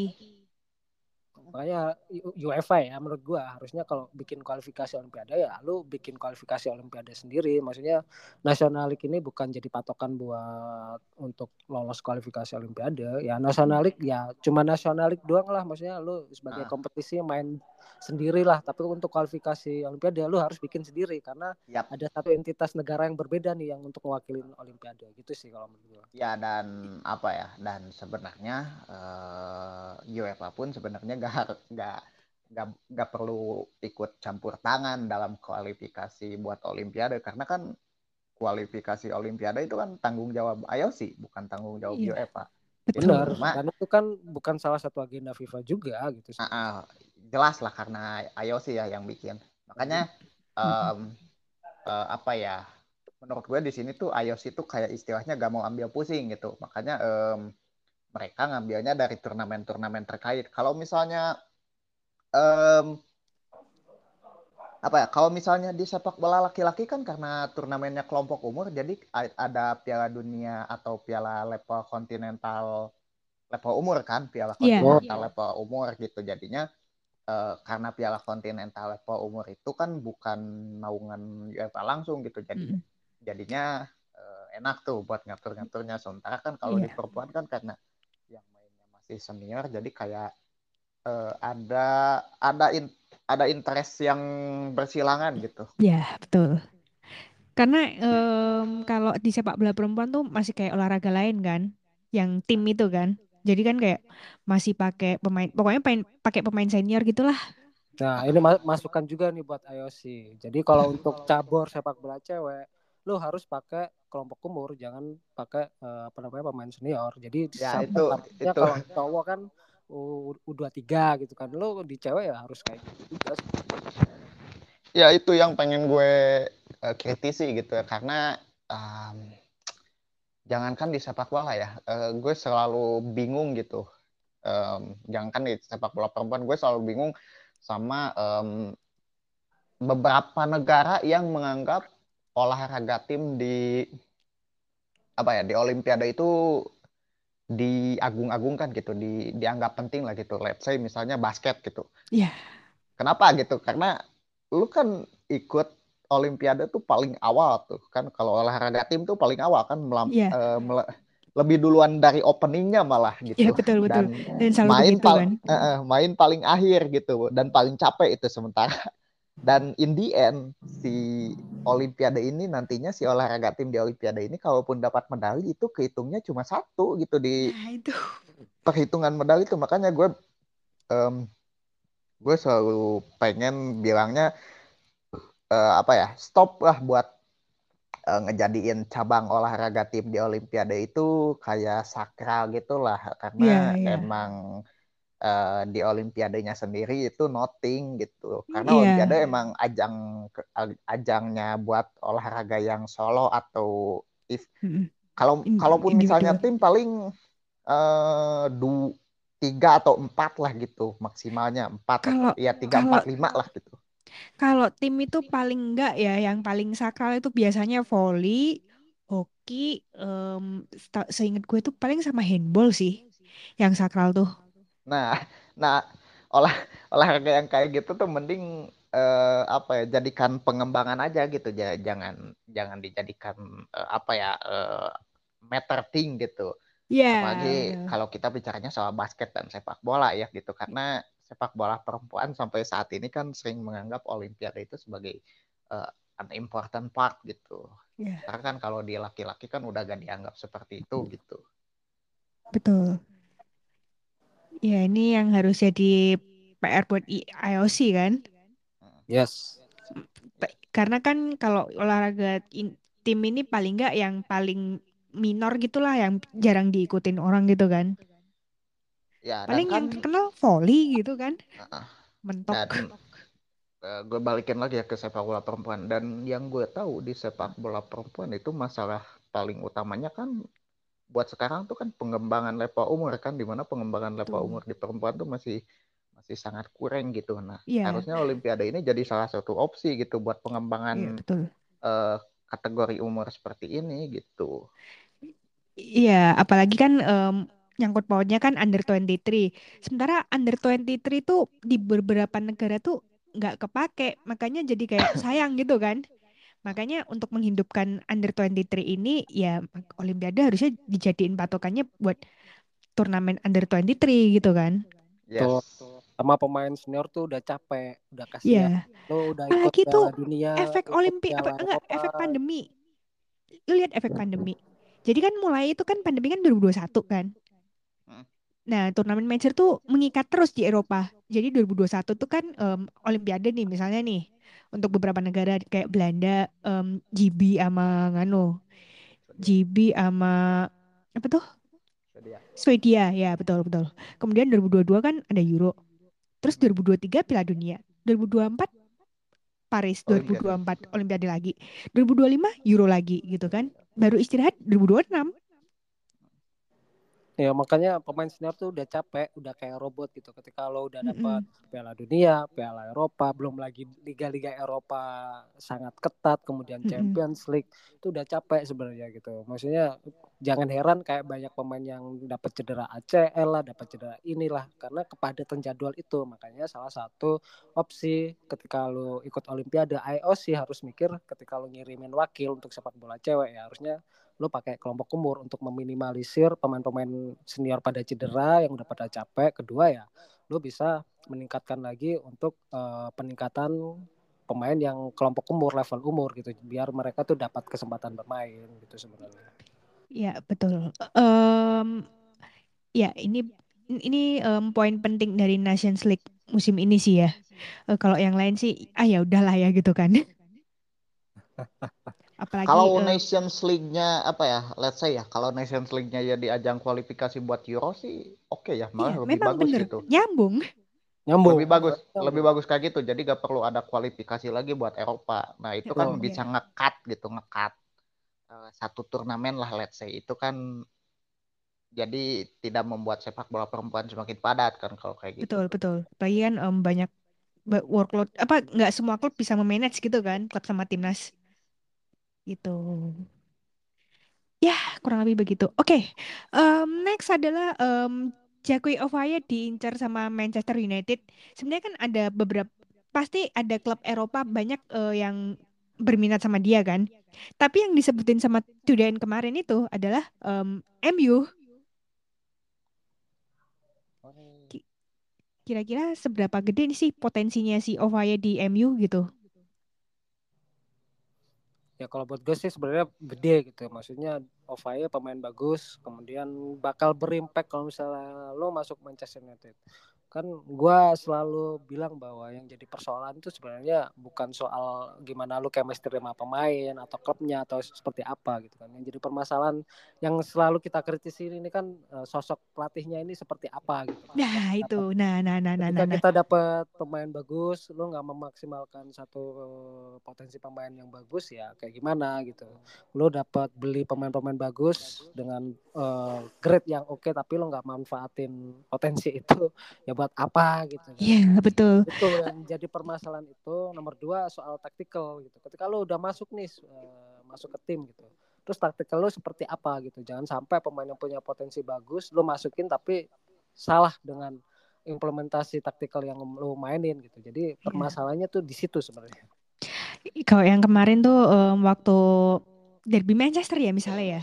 Makanya UEFA ya menurut gua. Harusnya kalau bikin kualifikasi Olimpiade ya lu bikin kualifikasi Olimpiade sendiri. Maksudnya National League ini bukan jadi patokan buat untuk lolos kualifikasi Olimpiade. Ya National League ya cuma National League doang lah. Maksudnya lu sebagai Ah. kompetisi main sendiri lah tapi untuk kualifikasi Olimpiade lu harus bikin sendiri. Karena Yap. ada satu entitas negara yang berbeda nih yang untuk mewakili Olimpiade. Gitu sih kalau menurut gua. Ya dan apa ya dan sebenarnya eh, UEFA pun sebenarnya nggak nggak nggak nggak perlu ikut campur tangan dalam kualifikasi buat Olimpiade. Karena kan kualifikasi Olimpiade itu kan tanggung jawab IOC bukan tanggung jawab Iya. UEFA. Benar. Cuma- dan itu kan bukan salah satu agenda FIFA juga gitu sih. Ah, ah, jelas lah karena IOC ya yang bikin. Makanya em, eh, apa ya? Menurut gue di sini tuh IOC tuh kayak istilahnya gak mau ambil pusing gitu. Makanya em, mereka ngambilnya dari turnamen-turnamen terkait. Kalau misalnya em, apa ya? Kalau misalnya di sepak bola laki-laki kan karena turnamennya kelompok umur, jadi ada Piala Dunia atau Piala level kontinental level umur kan, Piala Iya. kontinental level umur gitu. Jadinya eh, karena Piala kontinental level umur itu kan bukan naungan UEFA langsung gitu. Jadi Mm-mm. jadinya eh, enak tuh buat ngatur-ngaturnya. Sementara kan kalau di Iya. perempuan kan karena yang mainnya masih senior, jadi kayak eh, ada ada in- ada interest yang bersilangan gitu. Ya, betul. Karena em, kalau di sepak bola perempuan tuh masih kayak olahraga lain kan, yang tim itu kan. Jadi kan kayak masih pakai pemain, pokoknya pakai pakai pemain senior gitulah. Nah, ini ma- masukan juga nih buat IOC. Jadi kalau untuk cabur sepak bola cewek, lu harus pakai kelompok umur, jangan pakai eh, apa namanya pemain senior. Jadi Ya, sama- itu- artinya itu. kalau cowok kan U- U23 gitu kan. Lu di cewek ya harus kayak gitu juga. Ya itu yang pengen gue eh, kritisi gitu ya karena em, jangankan di sepak bola ya, eh, gue selalu bingung gitu. Em, jangankan di sepak bola perempuan, gue selalu bingung sama em, beberapa negara yang menganggap olahraga tim di apa ya di Olimpiade itu diagung-agungkan gitu, di dianggap penting lah gitu. Let's say misalnya basket gitu. Iya. Kenapa gitu? Karena lu kan ikut Olimpiade tuh paling awal tuh kan kalau olahraga tim tuh paling awal kan melam- Iya. eh, mele- lebih duluan dari openingnya malah gitu Iya, betul, betul. dan Dan selalu main begitu pal- kan. eh, main paling akhir gitu dan paling capek itu sementara dan in the end si Olimpiade ini nantinya si olahraga tim di Olimpiade ini kalaupun dapat medali itu kehitungnya cuma satu gitu di Nah, itu. perhitungan medali itu makanya gue em, gue selalu pengen bilangnya eh, apa ya stop lah buat eh, ngejadiin cabang olahraga tim di Olimpiade itu kayak sakral gitulah. Karena Iya, iya. emang eh, di Olimpiadenya sendiri itu nothing gitu. Karena Iya. Olimpiade emang ajang ajangnya buat olahraga yang solo atau if kalau In- kalaupun misalnya tim paling eh du tiga atau empat lah gitu. Maksimalnya empat Kalau- ya tiga kalau- empat lima lah gitu Kalau tim itu paling enggak ya, yang paling sakral itu biasanya volley, hoki, em, seta- seingat gue tuh paling sama handball sih, yang sakral tuh. nah nah olah olahraga yang kayak gitu tuh mending eh, apa ya jadikan pengembangan aja gitu Ja- jangan jangan dijadikan eh, apa ya eh, matter thing gitu Iya, Apalagi kalau kita bicaranya soal basket dan sepak bola ya gitu. Karena sepak bola perempuan sampai saat ini kan sering menganggap Olimpiade itu sebagai uh, an important part gitu. Iya. Karena kan kalau di laki-laki kan udah gak dianggap seperti itu gitu. Betul. Ya, ini yang harus jadi PR buat IOC kan? Yes. Pe- Karena kan kalau olahraga in- tim ini paling nggak yang paling minor gitulah yang jarang diikutin orang gitu kan. Ya, Paling kan yang terkenal volley gitu kan. uh, Mentok. dan uh, gue balikin lagi ya ke sepak bola perempuan dan yang gue tahu di sepak bola perempuan itu masalah paling utamanya kan buat sekarang tuh kan pengembangan level umur kan di mana pengembangan level umur di perempuan tuh masih masih sangat kurang gitu nah Iya. harusnya olimpiade ini jadi salah satu opsi gitu buat pengembangan betul. uh, kategori umur seperti ini gitu Iya, apalagi kan em, nyangkut pautnya kan under 23. Sementara under 23 tuh di beberapa negara tuh nggak kepake, makanya jadi kayak sayang gitu kan. Makanya untuk menghidupkan under 23 ini ya Olimpiade harusnya dijadiin patokannya buat turnamen under 23 gitu kan. yes Sama pemain senior tuh udah capek, udah kasihan. Lo udah ikut Apalagi tuh Piala Dunia, efek ikut Olimpi Piala apa enggak Eropa. efek pandemi. Lu lihat efek pandemi. Jadi kan mulai itu kan pandemi kan 2021 kan. Nah, turnamen major tuh mengikat terus di Eropa. Jadi 2021 tuh kan em, Olimpiade nih misalnya nih untuk beberapa negara kayak Belanda, em, GB sama ngano, GB sama apa tuh? Swedia, ya betul betul. Kemudian 2022 kan ada Euro. Terus 2023 Piala Dunia. 2024 Paris, Olimpiade. 2024 Olimpiade lagi. 2025 Euro lagi gitu kan. Baru istirahat 2026. Ya makanya pemain senior tuh udah capek, udah kayak robot gitu. Ketika lo udah dapat Mm-mm. Piala Dunia, Piala Eropa, belum lagi liga-liga Eropa sangat ketat, kemudian Mm-mm. Champions League itu udah capek sebenarnya gitu. Maksudnya jangan heran kayak banyak pemain yang dapat cedera ACL lah, dapat cedera inilah karena kepadatan jadwal itu. Makanya salah satu opsi ketika lo ikut Olimpiade IOC harus mikir ketika lo ngirimin wakil untuk sepak bola cewek ya harusnya lo pakai kelompok umur untuk meminimalisir pemain-pemain senior pada cedera yang udah pada capek. Kedua ya, lo bisa meningkatkan lagi untuk uh, peningkatan pemain yang kelompok umur, level umur gitu, biar mereka tuh dapat kesempatan bermain gitu sebenarnya. Ya betul. Em, ya ini ini em, poin penting dari Nations League musim ini sih ya. Eh, kalau yang lain sih, ah ya udahlah ya gitu kan. Apalagi Kalau eh, Nations League-nya apa ya? Let's say ya, kalau Nations League-nya ya di ajang kualifikasi buat Euro sih oke ya, iya, malah lebih memang bagus bener gitu. nyambung. Nyambung. Lebih bagus, Nyambung. lebih bagus kayak gitu. Jadi gak perlu ada kualifikasi lagi buat Eropa. Nah, itu kan Betul. bisa Iya. nge-cut gitu, nge-cut eh, satu turnamen lah let's say. Itu kan jadi tidak membuat sepak bola perempuan semakin padat kan kalau kayak gitu. Betul betul. Apalagi kan em, banyak ba- workload apa nggak semua klub bisa memanage gitu kan klub sama timnas gitu. Ya kurang lebih begitu. Oke, em, next adalah em Jackie Ovaia diincar sama Manchester United. Sebenarnya kan ada beberapa pasti ada klub Eropa banyak eh, yang berminat sama dia kan. Tapi yang disebutin sama Tudain kemarin itu adalah em, MU. Kira-kira seberapa gede sih potensinya si Ovaia di MU gitu? Ya kalau buat gue sih sebenarnya gede gitu. Maksudnya Ovaia pemain bagus, kemudian bakal berimpact kalau misalnya lo masuk Manchester United. Kan gue selalu bilang bahwa yang jadi persoalan itu sebenarnya bukan soal gimana lo chemistry sama pemain atau klubnya atau seperti apa gitu kan. Yang jadi permasalahan yang selalu kita kritisi ini kan eh, sosok pelatihnya ini seperti apa gitu. Nah itu, nah nah nah nah nah. nah. kita dapat pemain bagus, lo nggak memaksimalkan satu eh, potensi pemain yang bagus ya kayak gimana gitu. Lo dapat beli pemain-pemain bagus dengan eh, grade yang oke, tapi lo nggak manfaatin potensi itu, ya buat apa gitu. kan. Iya betul. Itu yang jadi permasalahan itu. Nomor dua soal taktikal gitu. Ketika lo udah masuk nih, eh, masuk ke tim gitu. Terus taktikal lo seperti apa gitu. Jangan sampai pemain yang punya potensi bagus lo masukin tapi salah dengan implementasi taktikal yang lo mainin gitu. Jadi permasalahannya tuh di situ sebenarnya. Kalau yang kemarin tuh em, waktu derby Manchester ya misalnya ya,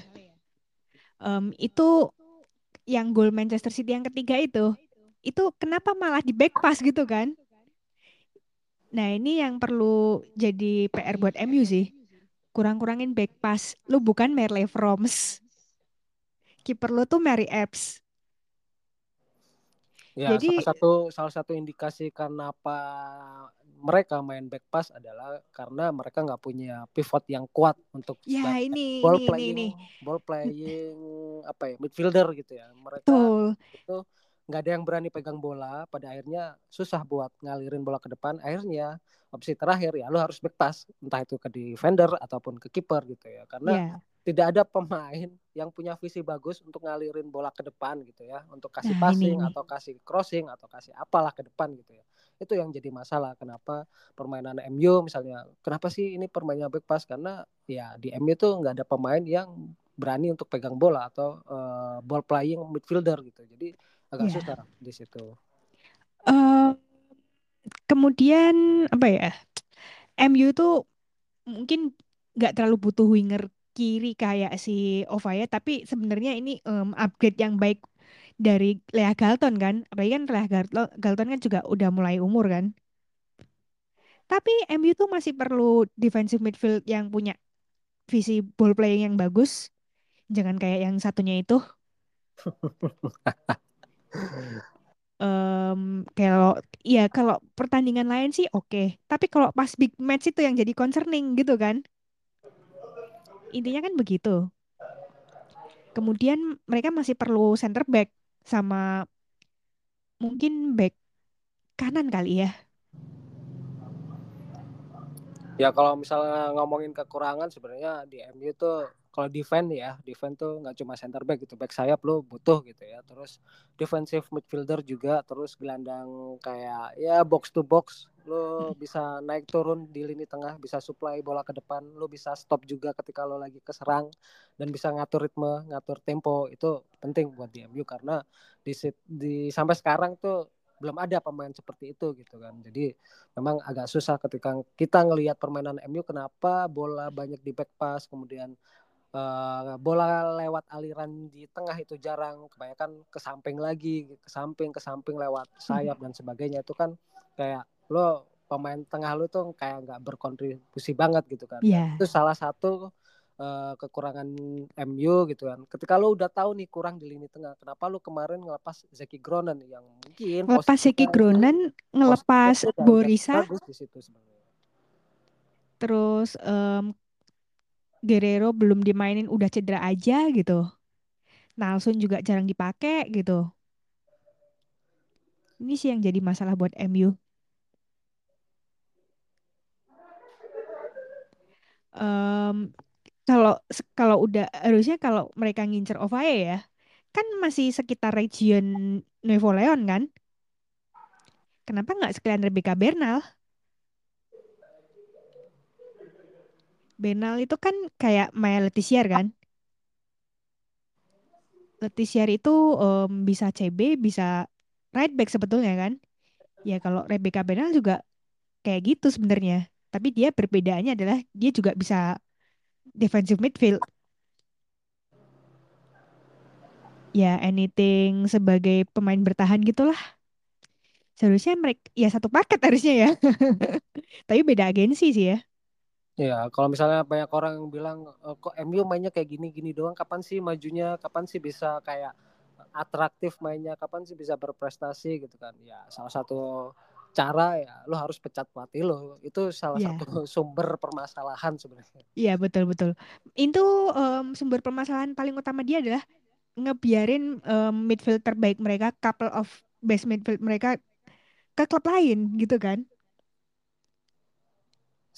em, itu yang gol Manchester City yang ketiga itu, itu kenapa malah di back pass gitu kan? Nah ini yang perlu jadi PR buat MU sih. Kurang-kurangin back pass. Lu bukan Merle Froms. Kiper lu tuh Mary Epps. Ya, Jadi- salah satu salah satu indikasi kenapa mereka main back pass adalah karena mereka nggak punya pivot yang kuat untuk Ya ini, ball ini, ini, playing, ini. ball playing apa ya midfielder gitu ya. Mereka Betul. itu nggak ada yang berani pegang bola. Pada akhirnya susah buat ngalirin bola ke depan. Akhirnya opsi terakhir ya lo harus back pass, entah itu ke defender ataupun ke kiper gitu ya. Karena Ya, tidak ada pemain yang punya visi bagus untuk ngalirin bola ke depan gitu ya untuk kasih Nah, passing ini. atau kasih crossing atau kasih apalah ke depan gitu ya itu yang jadi masalah kenapa permainan MU misalnya kenapa sih ini permainnya back pass karena ya di MU tuh nggak ada pemain yang berani untuk pegang bola atau eh, ball playing midfielder gitu jadi agak Ya. susah di situ Eh, kemudian apa ya? MU tuh mungkin nggak terlalu butuh winger kiri kayak si Ovaya, tapi sebenarnya ini em, upgrade yang baik dari Lea Galton kan. Apalagi kan Lea Galton kan juga udah mulai umur kan. Tapi MU tuh masih perlu defensive midfield yang punya visi ball playing yang bagus. Jangan kayak yang satunya itu. Em, kalau ya kalau pertandingan lain sih oke, tapi kalau pas big match itu yang jadi concerning gitu kan. Intinya kan begitu. Kemudian mereka masih perlu center back sama mungkin back kanan kali ya. Ya kalau misalnya ngomongin kekurangan sebenarnya di MU tuh kalau defend ya, defend tuh nggak cuma center back gitu, back sayap lo butuh gitu ya. Terus defensive midfielder juga, terus gelandang kayak ya box to box, lo bisa naik turun di lini tengah, bisa supply bola ke depan, lo bisa stop juga ketika lo lagi keserang dan bisa ngatur ritme, ngatur tempo itu penting buat di MU karena di, di sampai sekarang tuh belum ada pemain seperti itu gitu kan. Jadi memang agak susah ketika kita ngelihat permainan MU kenapa bola banyak di back pass kemudian eh, bola lewat aliran di tengah itu jarang. Kebanyakan ke samping lagi ke samping ke samping lewat sayap dan sebagainya. Itu kan kayak lo pemain tengah lo tuh kayak nggak berkontribusi banget gitu kan. Iya. itu salah satu eh, kekurangan MU gitu kan. Ketika lo udah tahu nih kurang di lini tengah kenapa lo kemarin ngelepas Zeki Gronen yang mungkin Ngelepas posisinya- Gronen, ngelepas Borisa, bagus di situ sebenarnya. Terus em, Guerrero belum dimainin udah cedera aja gitu. Nalson juga jarang dipakai gitu. Ini sih yang jadi masalah buat MU. Em, kalau kalau udah harusnya kalau mereka ngincer Ovae ya, kan masih sekitar region Nuevo Leon kan? Kenapa nggak sekalian Rebecca Bernal? Bernal itu kan kayak Maya Letisier kan? Letisier itu em, bisa CB, bisa right back sebetulnya kan? Ya kalau Rebecca Bernal juga kayak gitu sebenarnya. Tapi dia perbedaannya adalah dia juga bisa defensive midfield. Ya anything sebagai pemain bertahan gitulah. Seharusnya mereka ya satu paket harusnya ya. Tapi beda agensi sih ya. Ya, kalau misalnya banyak orang yang bilang "Eh, kok MU mainnya kayak gini-gini doang, kapan sih majunya? Kapan sih bisa kayak atraktif mainnya? Kapan sih bisa berprestasi gitu kan? Ya, salah satu cara ya lo harus pecat pelatih lo. Itu salah Iya. satu sumber permasalahan sebenarnya. Iya betul betul. Itu em, sumber permasalahan paling utama dia adalah ngebiarin em, midfield terbaik mereka, couple of best midfield mereka ke klub lain gitu kan?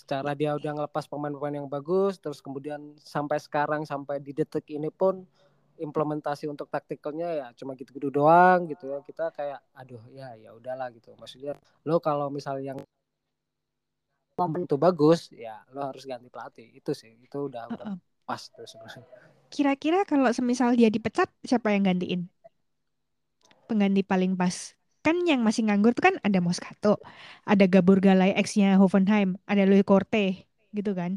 Secara dia udah ngelepas pemain-pemain yang bagus, terus kemudian sampai sekarang sampai di detik ini pun implementasi untuk taktikalnya ya cuma gitu-gitu doang gitu ya. Kita kayak aduh ya ya udahlah gitu. Maksudnya lo kalau misalnya yang momen itu bagus ya lo harus ganti pelatih itu sih itu udah udah Heeh. pas tuh sebenarnya Kira-kira kalau semisal dia dipecat, siapa yang gantiin? Pengganti paling pas. Kan yang masih nganggur tuh kan ada Moscato, ada Gabor Galay ex-nya Hoffenheim, ada Louis Korte gitu kan.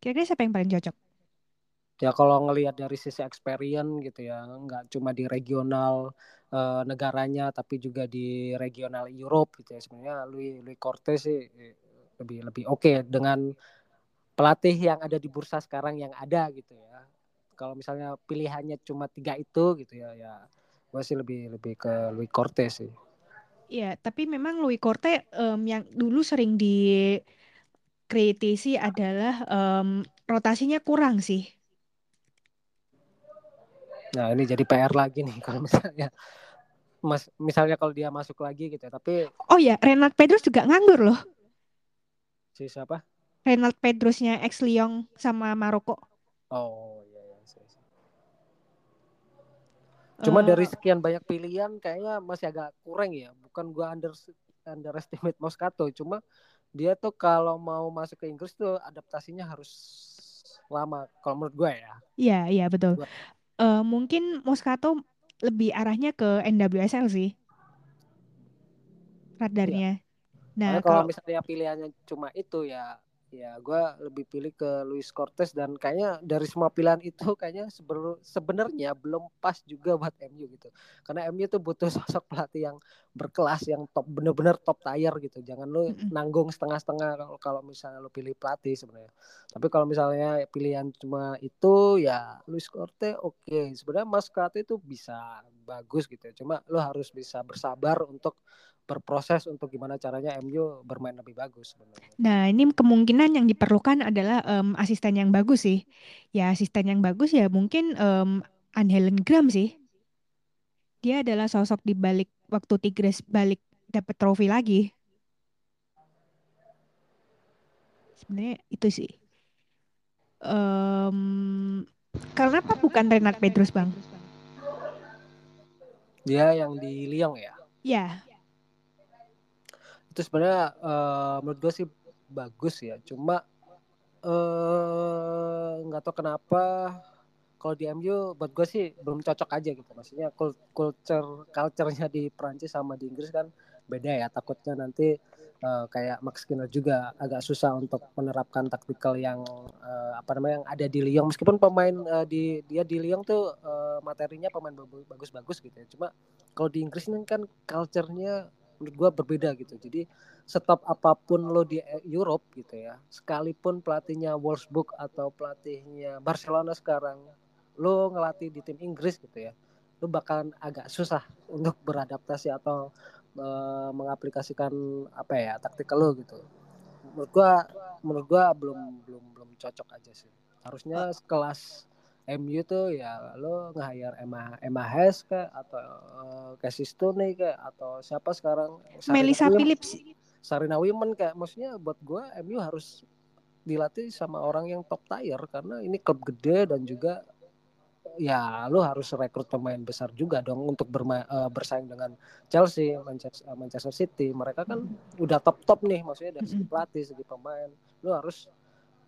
Kira-kira siapa yang paling cocok? ya kalau ngelihat dari sisi experience gitu ya nggak cuma di regional uh, negaranya tapi juga di regional Europe gitu ya sebenarnya Louis Louis Cortez sih eh, lebih lebih oke okay dengan pelatih yang ada di bursa sekarang yang ada gitu ya kalau misalnya pilihannya cuma tiga itu gitu ya ya gue sih lebih lebih ke Louis Cortez sih Iya, tapi memang Louis Corte um, yang dulu sering dikritisi adalah um, rotasinya kurang sih. Nah ini jadi PR lagi nih kalau misalnya mas misalnya kalau dia masuk lagi gitu ya. Tapi oh ya Renat Pedros juga nganggur loh. Si siapa? Renat Pedrosnya ex Lyon sama Maroko. Oh iya iya. Cuma uh, dari sekian banyak pilihan kayaknya masih agak kurang ya. Bukan gua under underestimate Moscato, cuma dia tuh kalau mau masuk ke Inggris tuh adaptasinya harus lama kalau menurut gue ya. Iya, iya betul. Gua, uh, mungkin Moscato lebih arahnya ke NWSL sih radarnya. Iya. Nah, kalau, kalau misalnya pilihannya cuma itu ya ya gue lebih pilih ke Luis Cortez dan kayaknya dari semua pilihan itu kayaknya sebenarnya belum pas juga buat MU gitu. Karena MU tuh butuh sosok pelatih yang berkelas yang top bener-bener top tier gitu. Jangan lu nanggung setengah-setengah kalau kalau misalnya lu pilih pelatih sebenarnya. Tapi kalau misalnya pilihan cuma itu ya Luis Cortez oke. Okay. sebenarnya Mas Kate itu bisa bagus gitu ya. Cuma lu harus bisa bersabar untuk berproses untuk gimana caranya MU bermain lebih bagus sebenarnya. Nah, ini kemungkinan yang diperlukan adalah um, asisten yang bagus sih. Ya, asisten yang bagus ya mungkin um, Anne Helen Graham sih. Dia adalah sosok di balik waktu Tigres balik dapat trofi lagi. Sebenarnya itu sih. Um, karena apa bukan Renat Pedros, Bang? Dia yang di Lyon ya? Ya itu sebenarnya uh, menurut gue sih bagus ya. Cuma eh, nggak uh, tahu kenapa kalau di MU buat gue sih belum cocok aja gitu. Maksudnya culture culture-nya di Prancis sama di Inggris kan beda ya. Takutnya nanti uh, kayak Max Skinner juga agak susah untuk menerapkan taktikal yang uh, apa namanya yang ada di Lyon. Meskipun pemain uh, di dia di Lyon tuh uh, materinya pemain bagus-bagus gitu ya. Cuma kalau di Inggris ini kan culture-nya menurut gue berbeda gitu. Jadi stop apa pun lo di Europe gitu ya sekalipun pelatihnya Wolfsburg atau pelatihnya Barcelona sekarang lo ngelatih di tim Inggris gitu ya lo bakalan agak susah untuk beradaptasi atau e, mengaplikasikan apa ya taktikal lo gitu. Menurut gua menurut gua belum belum belum cocok aja sih. Harusnya kelas MU tuh ya lo nge-hire Emma Emma Hes ke atau uh, Stoney ke atau siapa sekarang? Melissa Phillips. Sarina Women kayak maksudnya buat gue MU harus dilatih sama orang yang top tier karena ini klub gede dan juga ya lo harus rekrut pemain besar juga dong untuk bermain uh, bersaing dengan Chelsea, Manchester, Manchester City. Mereka kan udah top top nih, maksudnya dari segi pelatih, segi pemain. Lo harus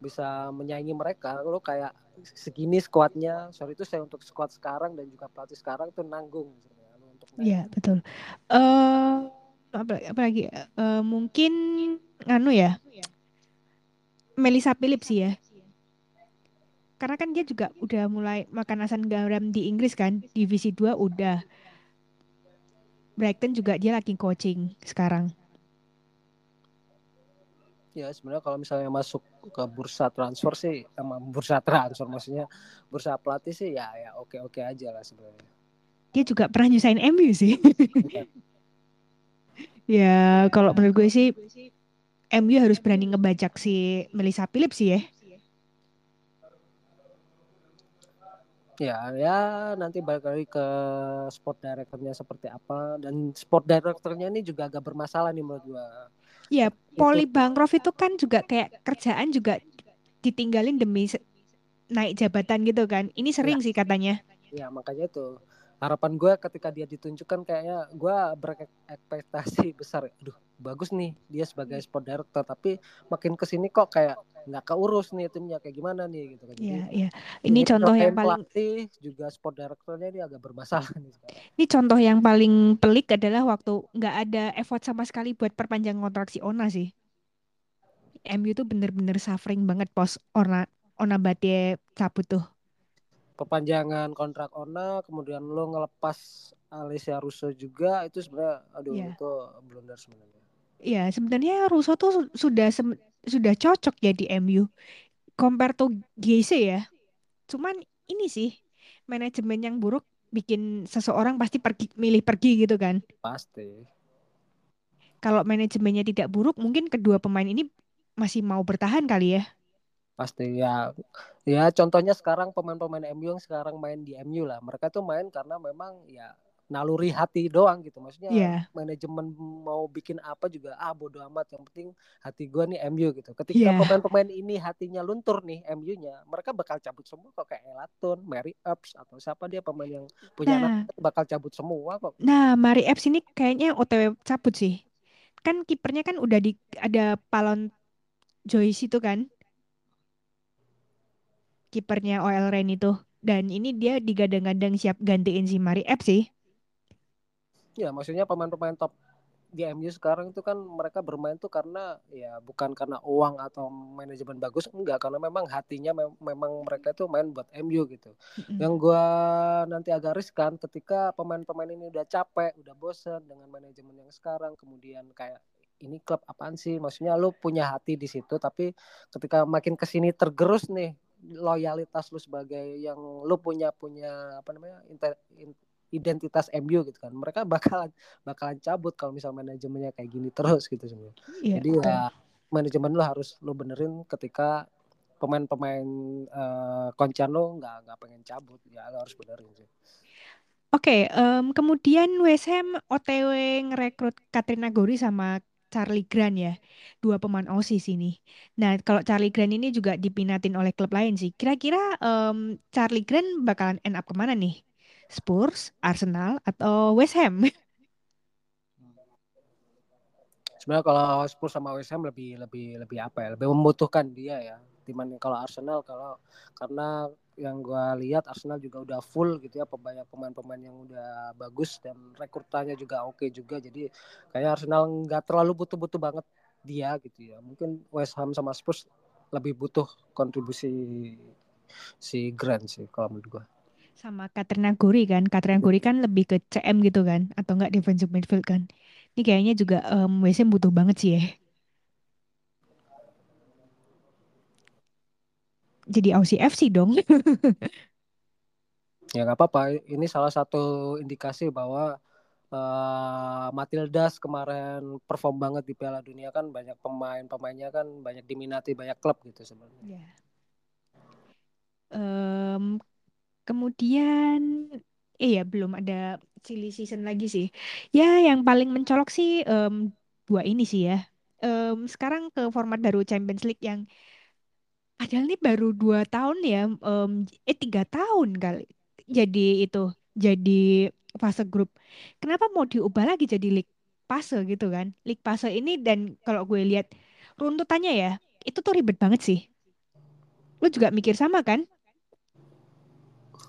bisa menyaingi mereka. Lo kayak segini skuadnya sorry itu saya untuk skuad sekarang dan juga pelatih sekarang tuh nanggung Iya betul. Uh, apa, lagi? Uh, mungkin anu ya? Melissa Phillips sih ya. Karena kan dia juga udah mulai makan asam garam di Inggris kan? Divisi 2 udah. Brighton juga dia lagi coaching sekarang ya sebenarnya kalau misalnya masuk ke bursa transfer sih emang bursa transfer maksudnya bursa pelatih sih ya ya oke oke aja lah sebenarnya. Dia juga pernah nyusahin MU sih. Ya kalau menurut gue sih MU harus berani ngebajak si Melissa Phillips sih ya. Ya ya nanti balik lagi ke sport directornya seperti apa. Dan sport directornya ini juga agak bermasalah nih menurut gue Ya, Poli Bangrov itu kan juga kayak kerjaan juga ditinggalin demi naik jabatan gitu kan. Ini sering ya. sih katanya. Ya, makanya itu harapan gue ketika dia ditunjukkan kayaknya gue berekspektasi besar aduh bagus nih dia sebagai sport director tapi makin ke sini kok kayak nggak keurus nih timnya kayak gimana nih gitu kan. Iya, iya. Ini contoh yang paling pelatih juga sport directornya ini agak bermasalah nih sekarang. Ini contoh yang paling pelik adalah waktu nggak ada effort sama sekali buat perpanjang kontrak si Ona sih. MU tuh bener-bener suffering banget pos Ona Ona Bate cabut tuh. Perpanjangan kontrak Ona kemudian lo ngelepas Alessia Russo juga itu sebenarnya aduh Iya. itu blunder sebenarnya Iya, sebenarnya Russo tuh su- sudah sudah cocok ya di MU. Compare to GC ya. Cuman ini sih manajemen yang buruk bikin seseorang pasti pergi milih pergi gitu kan. pasti Kalau manajemennya tidak buruk, mungkin kedua pemain ini masih mau bertahan kali ya. Pasti ya ya contohnya sekarang pemain-pemain MU yang sekarang main di MU lah mereka tuh main karena memang ya naluri hati doang gitu maksudnya Iya. manajemen mau bikin apa juga ah bodo amat yang penting hati gua nih MU gitu ketika Iya. pemain-pemain ini hatinya luntur nih MU-nya mereka bakal cabut semua kok kayak Elaton, Mary Ups atau siapa dia pemain yang punya Nah. anak bakal cabut semua kok Nah, Mari Epps ini kayaknya OTW cabut sih. Kan kipernya kan udah di ada Palon Joyce itu kan. Kipernya OL Reign itu. Dan ini dia digadang-gadang siap gantiin si Mari Epps sih. Ya, maksudnya pemain-pemain top di MU sekarang itu kan mereka bermain tuh karena ya bukan karena uang atau manajemen bagus enggak karena memang hatinya mem- memang mereka itu main buat MU gitu. Mm-mm. Yang gua nanti agak riskan ketika pemain-pemain ini udah capek, udah bosen dengan manajemen yang sekarang kemudian kayak ini klub apaan sih? Maksudnya lu punya hati di situ tapi ketika makin ke sini tergerus nih loyalitas lu sebagai yang lu punya punya apa namanya inte- in- identitas MU gitu kan. Mereka bakalan bakalan cabut kalau misal manajemennya kayak gini terus gitu sebenarnya. Iya, jadi ya manajemen lu harus lu benerin ketika pemain-pemain eh, koncan lu nggak nggak pengen cabut. Ya lu harus benerin sih. Oke, em, kemudian West Ham OTW ngerekrut Katrina Gori sama Charlie Grant ya, dua pemain Aussie sini. Nah, kalau Charlie Grant ini juga dipinatin oleh klub lain sih. Kira-kira em, Charlie Grant bakalan end up ke mana nih? Spurs, Arsenal, atau West Ham? sebenarnya kalau Spurs sama West Ham lebih lebih lebih apa ya lebih membutuhkan dia ya dibanding kalau Arsenal kalau karena yang gua lihat Arsenal juga udah full gitu ya banyak pemain-pemain yang udah bagus dan rekrutannya juga oke juga jadi kayak Arsenal nggak terlalu butuh-butuh banget dia gitu ya mungkin West Ham sama Spurs lebih butuh kontribusi si Grant sih kalau menurut gua Sama Katrina Gori kan. Katrina Gori kan lebih ke CM gitu kan, atau enggak defensive midfield kan. Ini kayaknya juga em, West Ham butuh banget sih ya. Jadi Aussie FC dong. ya nggak apa-apa ini salah satu indikasi bahwa eh Matildas kemarin perform banget di Piala Dunia kan banyak pemain-pemainnya kan banyak diminati banyak klub gitu sebenarnya. Ya. Em, kemudian, eh ya belum ada silly season lagi sih. Ya, yang paling mencolok sih em, dua ini sih ya. Em, sekarang ke format baru Champions League yang padahal ini baru dua tahun ya, em, eh tiga tahun kali. Jadi itu, jadi fase grup. Kenapa mau diubah lagi jadi league fase gitu kan? League fase ini dan kalau gue lihat runtutannya ya, itu tuh ribet banget sih. Lu juga mikir sama kan?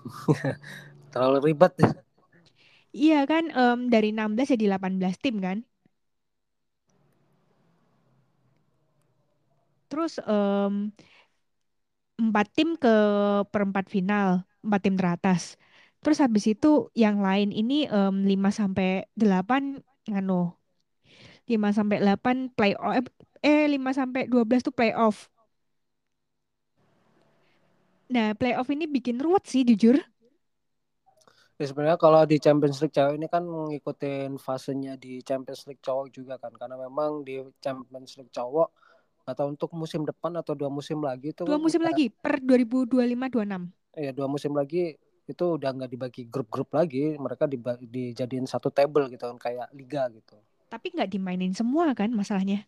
Terlalu ribet. Iya kan em, dari 16 jadi 18 tim kan. Terus em, empat tim ke perempat final, empat tim teratas. Terus habis itu yang lain ini em, 5 sampai 8 ngano. 5 sampai 8 playoff eh 5 sampai 12 tuh playoff. Nah, playoff ini bikin ruwet sih jujur. Ya sebenarnya kalau di Champions League cewek ini kan ngikutin fasenya di Champions League cowok juga kan karena memang di Champions League cowok atau untuk musim depan atau dua musim lagi itu Dua musim udah- lagi per 2025-26. ya dua musim lagi itu udah nggak dibagi grup-grup lagi mereka diba- dijadiin satu table gitu kan kayak liga gitu Tapi nggak dimainin semua kan masalahnya.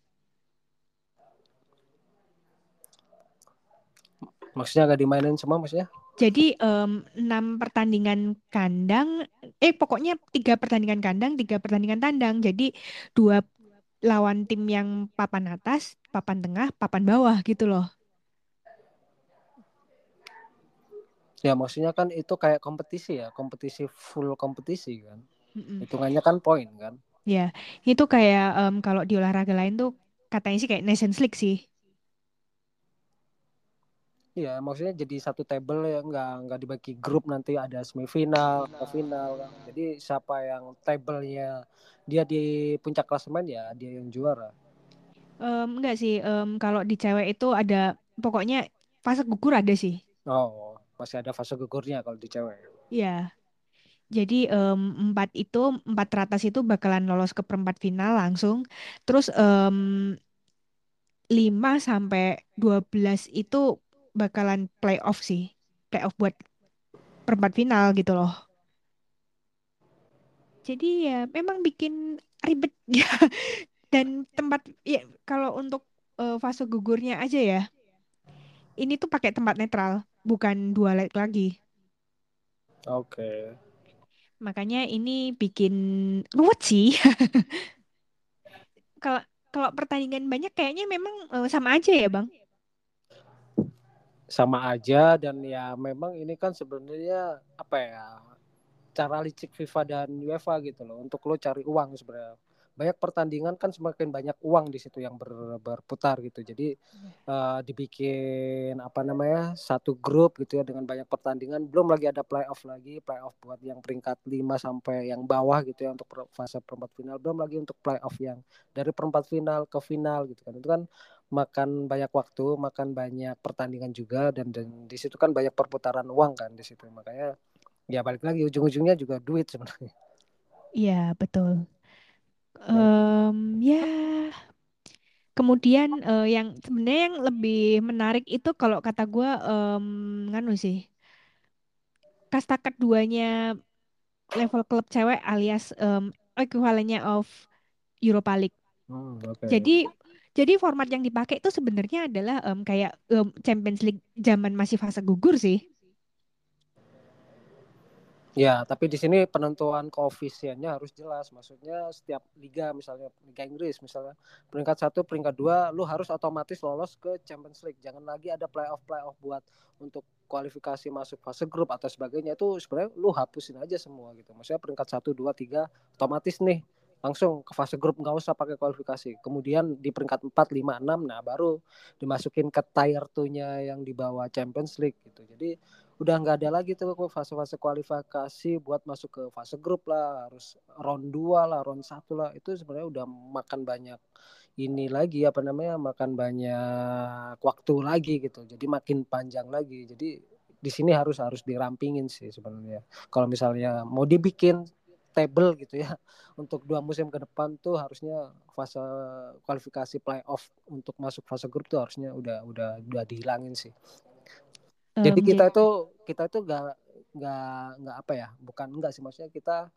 maksudnya nggak dimainin semua maksudnya Jadi em, enam pertandingan kandang, eh pokoknya tiga pertandingan kandang, tiga pertandingan tandang. Jadi dua lawan tim yang papan atas, papan tengah, papan bawah gitu loh. ya maksudnya kan itu kayak kompetisi ya kompetisi full kompetisi kan Mm-mm. hitungannya kan poin kan Ya, itu kayak em, kalau di olahraga lain tuh katanya sih kayak Nations League sih. Iya, maksudnya jadi satu table ya nggak nggak dibagi grup nanti ada semifinal, final kan. Jadi siapa yang tablenya dia di puncak klasemen ya dia yang juara. Um, enggak sih, um, kalau di cewek itu ada pokoknya fase gugur ada sih. Oh, masih ada fase gugurnya kalau di cewek. Iya. Jadi um, empat itu empat teratas itu bakalan lolos ke perempat final langsung. Terus um, 5 sampai 12 itu bakalan playoff sih. Playoff buat perempat final gitu loh. Jadi ya memang bikin ribet ya. Dan tempat ya kalau untuk uh, fase gugurnya aja ya. Ini tuh pakai tempat netral, bukan dua leg lagi. Oke. Makanya ini bikin ruwet sih. Kalau kalau pertandingan banyak kayaknya memang uh, sama aja ya, Bang. Sama aja dan ya memang ini kan sebenarnya apa ya? Cara licik FIFA dan UEFA gitu loh untuk lo cari uang sebenarnya banyak pertandingan kan semakin banyak uang di situ yang ber, berputar gitu. Jadi uh, dibikin apa namanya satu grup gitu ya dengan banyak pertandingan. Belum lagi ada playoff lagi playoff buat yang peringkat 5 sampai yang bawah gitu ya untuk fase perempat final. Belum lagi untuk playoff yang dari perempat final ke final gitu kan. Itu kan makan banyak waktu makan banyak pertandingan juga dan dan di situ kan banyak perputaran uang kan di situ. Makanya ya balik lagi ujung-ujungnya juga duit sebenarnya. Iya betul um, ya kemudian uh, yang sebenarnya yang lebih menarik itu kalau kata gue um, nganu sih kasta keduanya level klub cewek alias um, ekuivalennya of Europa League. Hmm, okay. Jadi jadi format yang dipakai itu sebenarnya adalah um, kayak um, Champions League zaman masih fase gugur sih. Ya, tapi di sini penentuan koefisiennya harus jelas. Maksudnya setiap liga, misalnya Liga Inggris, misalnya peringkat satu, peringkat dua, lu harus otomatis lolos ke Champions League. Jangan lagi ada playoff playoff buat untuk kualifikasi masuk fase grup atau sebagainya itu sebenarnya lu hapusin aja semua gitu. Maksudnya peringkat satu, dua, tiga, otomatis nih langsung ke fase grup nggak usah pakai kualifikasi. Kemudian di peringkat 4, 5, 6 nah baru dimasukin ke tier 2-nya yang di bawah Champions League gitu. Jadi udah nggak ada lagi tuh fase-fase kualifikasi buat masuk ke fase grup lah harus round 2 lah round 1 lah. Itu sebenarnya udah makan banyak ini lagi apa namanya makan banyak waktu lagi gitu. Jadi makin panjang lagi. Jadi di sini harus harus dirampingin sih sebenarnya. Kalau misalnya mau dibikin table gitu ya untuk dua musim ke depan tuh harusnya fase kualifikasi playoff untuk masuk fase grup tuh harusnya udah udah udah dihilangin sih jadi kita itu kita itu nggak nggak nggak apa ya bukan enggak sih maksudnya kita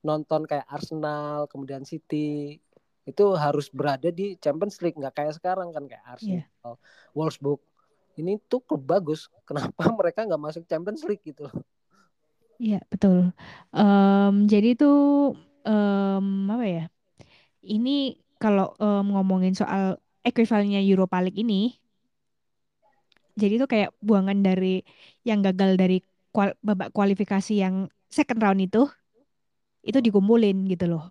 nonton kayak Arsenal kemudian City itu harus berada di Champions League nggak kayak sekarang kan kayak Arsenal yeah. Wolfsburg ini tuh klub bagus kenapa mereka nggak masuk Champions League gitu Iya betul. Um, jadi itu um, apa ya? Ini kalau um, ngomongin soal ekuivalennya Europa League ini, jadi itu kayak buangan dari yang gagal dari kual, babak kualifikasi yang second round itu itu dikumpulin gitu loh.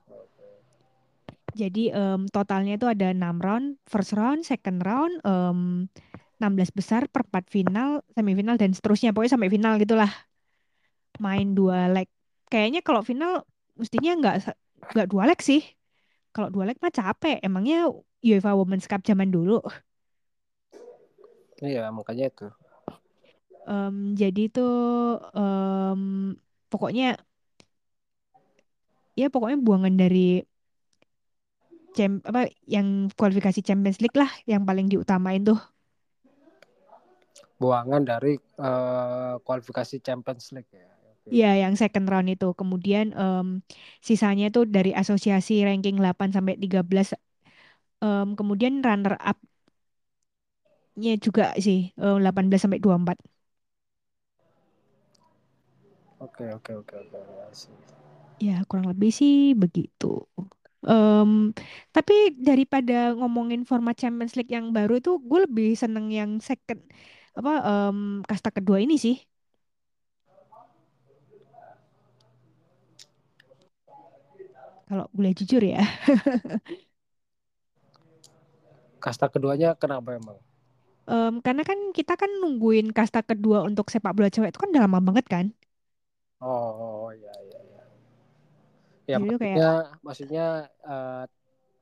Jadi um, totalnya itu ada 6 round, first round, second round, um, 16 besar, perempat final, semifinal dan seterusnya pokoknya sampai final gitulah. Main dua leg. Kayaknya kalau final mestinya nggak nggak dua leg sih. Kalau dua leg mah capek. Emangnya UEFA Women's Cup zaman dulu. Iya, makanya itu. Um, jadi itu um, pokoknya ya pokoknya buangan dari Cem, apa yang kualifikasi Champions League lah yang paling diutamain tuh. Buangan dari uh, kualifikasi Champions League ya. Iya, yang second round itu. Kemudian um, sisanya itu dari asosiasi ranking 8 sampai 13 um, kemudian runner up nya juga sih uh, 18 sampai 24. Oke, oke, oke, oke. Ya, kurang lebih sih begitu. Um, tapi daripada ngomongin format Champions League yang baru itu, gue lebih seneng yang second apa um, kasta kedua ini sih. Kalau boleh jujur ya. kasta keduanya kenapa emang? Um, karena kan kita kan nungguin kasta kedua untuk sepak bola cewek itu kan udah lama banget kan. Oh, iya iya iya. Ya Jadi kayak maksudnya maksudnya eh,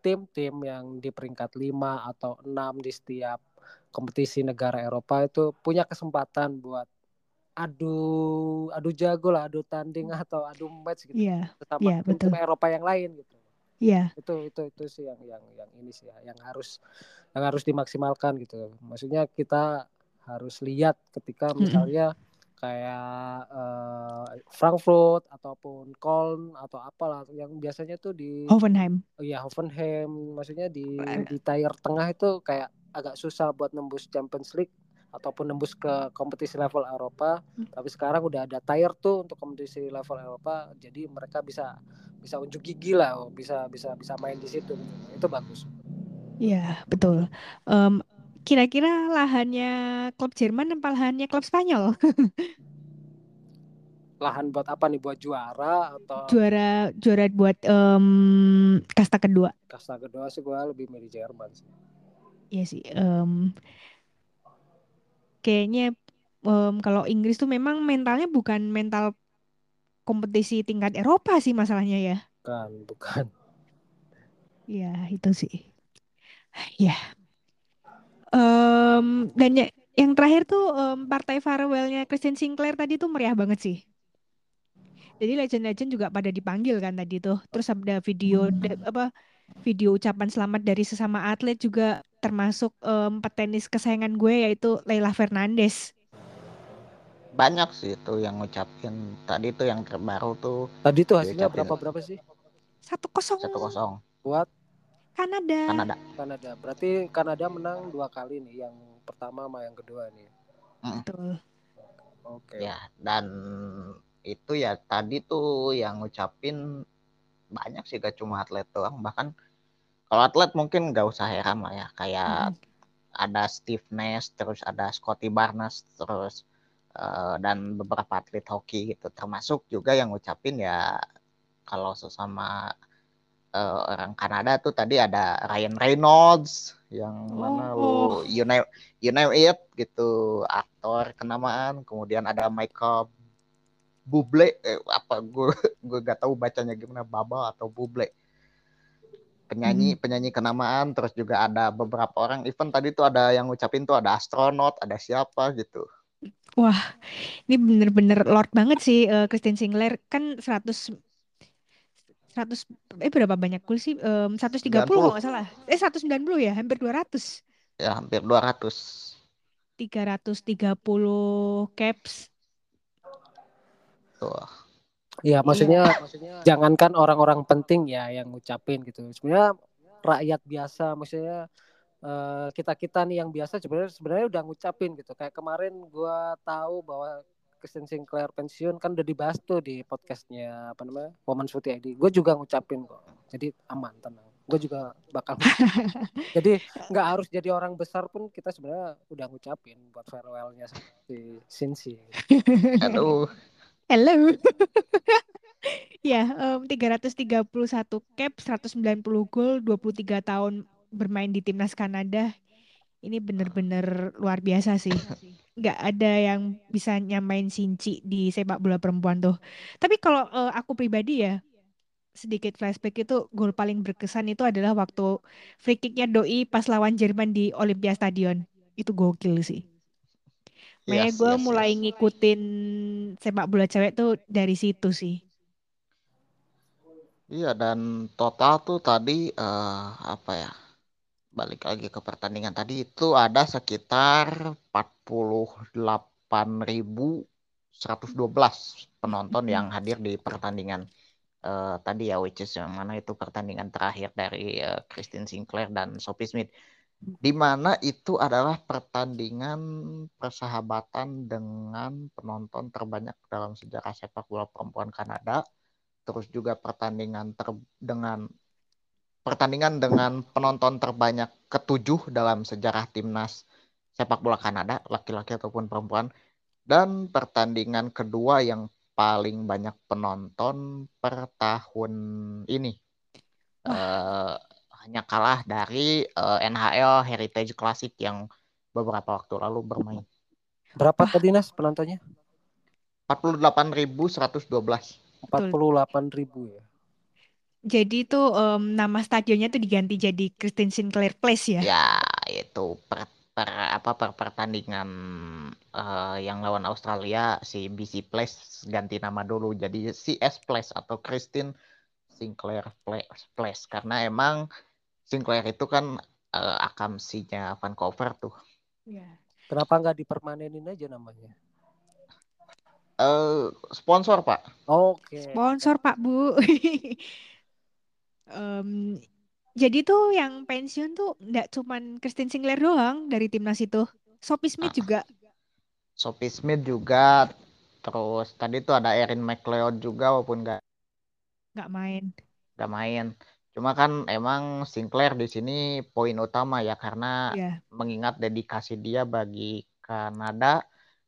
tim-tim yang di peringkat 5 atau 6 di setiap kompetisi negara Eropa itu punya kesempatan buat adu adu jago lah, adu tanding atau adu match gitu iya, sama betul. tim-tim Eropa yang lain gitu. Iya, Itu itu itu sih yang yang yang ini sih ya, yang harus yang harus dimaksimalkan gitu. Maksudnya kita harus lihat ketika misalnya kayak eh, Frankfurt ataupun Köln atau apalah yang biasanya tuh di Hoffenheim. Oh iya Hoffenheim. Maksudnya di di tier tengah itu kayak agak susah buat nembus Champions League ataupun nembus ke kompetisi level Eropa Hmm. tapi sekarang udah ada tier tuh untuk kompetisi level Eropa jadi mereka bisa bisa unjuk gigi lah oh, bisa bisa bisa main di situ itu bagus Iya, betul. Em, kira-kira lahannya klub Jerman apa lahannya klub Spanyol? lahan buat apa nih buat juara atau Juara juara buat em, kasta kedua. kasta kedua sih gue lebih milih Jerman sih Iya sih. em, kayaknya em, kalau Inggris tuh memang mentalnya bukan mental kompetisi tingkat Eropa sih masalahnya ya. kan bukan Iya, itu sih. Ya. Em, dan ya- yang terakhir tuh em, partai farewellnya Christian Sinclair tadi tuh meriah banget sih. Jadi legend-legend juga pada dipanggil kan tadi tuh. Terus ada video da- apa video ucapan selamat dari sesama atlet juga termasuk em, petenis kesayangan gue yaitu Leila Fernandez. Banyak sih itu yang ngucapin. Tadi tuh yang terbaru tuh. Tadi tuh hasilnya berapa berapa sih? Satu kosong. Satu kosong. Buat Kanada. Kanada. Kanada. Berarti Kanada menang dua kali nih yang pertama sama yang kedua nih. Betul. oke. Ya dan itu ya tadi tuh yang ngucapin banyak sih gak cuma atlet doang. Bahkan kalau atlet mungkin gak usah heran lah ya. Kayak Mm-mm. ada Steve Nash terus ada Scotty Barnes terus eh, dan beberapa atlet hoki gitu. Termasuk juga yang ngucapin ya kalau sesama eh, orang Kanada tuh tadi ada Ryan Reynolds yang mana lu Oh. you name you name it gitu. Aktor kenamaan. Kemudian ada Michael Bublé eh, apa gue gue gak tahu bacanya gimana Baba atau Bublé penyanyi penyanyi kenamaan terus juga ada beberapa orang event tadi tuh ada yang ngucapin tuh ada astronot ada siapa gitu Ini bener-bener Lord banget sih eh, Christine Sinclair kan 100 100 eh berapa banyak gol sih? Em, 130 kalau nggak salah. Eh 190 ya, hampir 200. ya hampir 200 330 caps. Iya, maksudnya jangankan orang-orang penting ya yang ngucapin gitu. Sebenarnya rakyat biasa, maksudnya eh, kita-kita nih yang biasa sebenarnya sebenarnya udah ngucapin gitu. Kayak kemarin gua tahu bahwa Christian Sinclair pensiun kan udah dibahas tuh di podcastnya apa namanya Women's Footy ID. Gue juga ngucapin kok. Jadi aman tenang. Gue juga bakal. jadi nggak harus jadi orang besar pun kita sebenarnya udah ngucapin buat farewellnya si Sinsi. aduh Hello. ya, em, 331 cap, 190 gol, 23 tahun bermain di timnas Kanada. Ini bener-bener luar biasa sih. Nggak ada yang bisa nyamain Sinci di sepak bola perempuan tuh. Tapi kalau eh, aku pribadi ya, sedikit flashback itu gol paling berkesan itu adalah waktu free kicknya Doi pas lawan Jerman di Olympia Stadion. Itu gokil sih. Makanya Yes, gue yes, mulai yes. ngikutin sepak bola cewek tuh dari situ sih. Iya dan total tuh tadi eh, apa ya balik lagi ke pertandingan tadi itu ada sekitar 48.112 penonton yang hadir di pertandingan eh, tadi ya which is yang mana itu pertandingan terakhir dari eh, Christine Sinclair dan Sophie Smith di mana itu adalah pertandingan persahabatan dengan penonton terbanyak dalam sejarah sepak bola perempuan Kanada. Terus juga pertandingan ter dengan pertandingan dengan penonton terbanyak ketujuh dalam sejarah timnas sepak bola Kanada laki-laki ataupun perempuan. Dan pertandingan kedua yang paling banyak penonton per tahun ini hanya kalah dari eh, NHL Heritage Classic yang beberapa waktu lalu bermain. Berapa Wah. tadi Nas penontonnya? 48.112. 48 ribu ya. Jadi itu em, nama stadionnya tuh diganti jadi Christine Sinclair Place ya. Ya, itu per, per apa per pertandingan eh, yang lawan Australia si BC Place ganti nama dulu jadi CS Place atau Christine Sinclair Place, Place. karena emang Sinclair itu kan eh, akamsinya Vancouver tuh. Iya. Kenapa nggak dipermanenin aja namanya? Eh sponsor, Pak. Oke. Sponsor Pak Bu. Em, jadi tuh yang pensiun tuh nggak cuman Christine Sinclair doang dari timnas itu. Sophie Smith Ah. juga. Sophie Smith juga terus tadi tuh ada Erin McLeod juga walaupun nggak nggak main. nggak main. Cuma kan emang Sinclair di sini poin utama ya karena Ya, mengingat dedikasi dia bagi Kanada.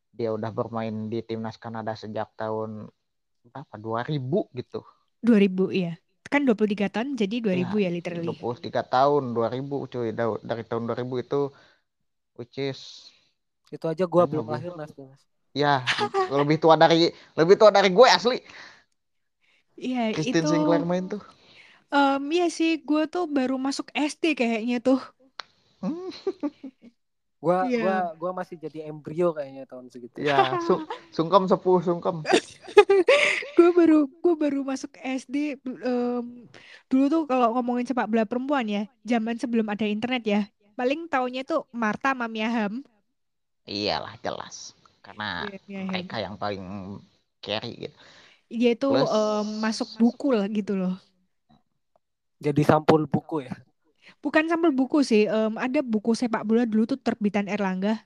Dia udah bermain di timnas Kanada sejak tahun berapa? 2000 gitu. 2000 ya. Kan 23 tahun jadi 2000 Ya, ya literally. 23 tahun 2000 cuy Da- dari tahun 2000 itu which is Itu aja gua belum lebih. lahir Nas. Ya lebih tua dari lebih tua dari gue asli. Iya, Christine itu Sinclair main tuh. Em iya sih gue tuh baru masuk SD kayaknya tuh. Hmm, Gua Iya. gua gua masih jadi embrio kayaknya tahun segitu. ya, su- sungkem sepuh sungkem. gue baru gue baru masuk SD em, dulu tuh kalau ngomongin sepak bola perempuan ya zaman sebelum ada internet ya paling taunya tuh Marta Mami Aham Iyalah jelas. Karena Iya, Mia Hamm. mereka yang paling carry gitu. dia tuh Plus- em, masuk buku lah gitu loh Jadi sampul buku ya. bukan sampel buku sih em, ada buku sepak bola dulu tuh terbitan Erlangga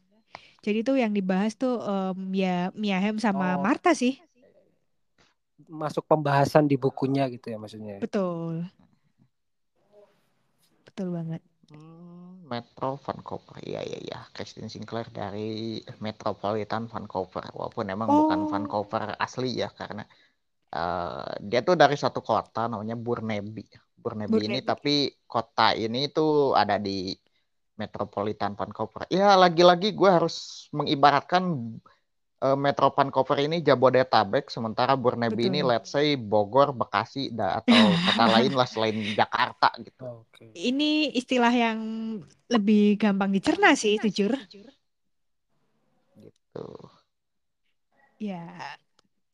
jadi tuh yang dibahas tuh em, ya Mia Hamm sama Oh. Marta sih Masuk pembahasan di bukunya gitu ya maksudnya. betul betul banget Hmm, Metro Vancouver. Iya iya iya. Christine Sinclair dari Metropolitan Vancouver. Walaupun emang bukan Oh. Vancouver asli ya karena eh, dia tuh dari satu kota namanya Burnaby. Burnaby ini tapi kota ini tuh ada di Metropolitan Vancouver. Ya lagi-lagi gue harus mengibaratkan eh, Metro Vancouver ini Jabodetabek sementara Burnaby ini Betul. let's say Bogor, Bekasi da- atau kota lain lah selain Jakarta gitu. Oke. ini istilah yang lebih gampang dicerna sih jujur Gitu. Ya,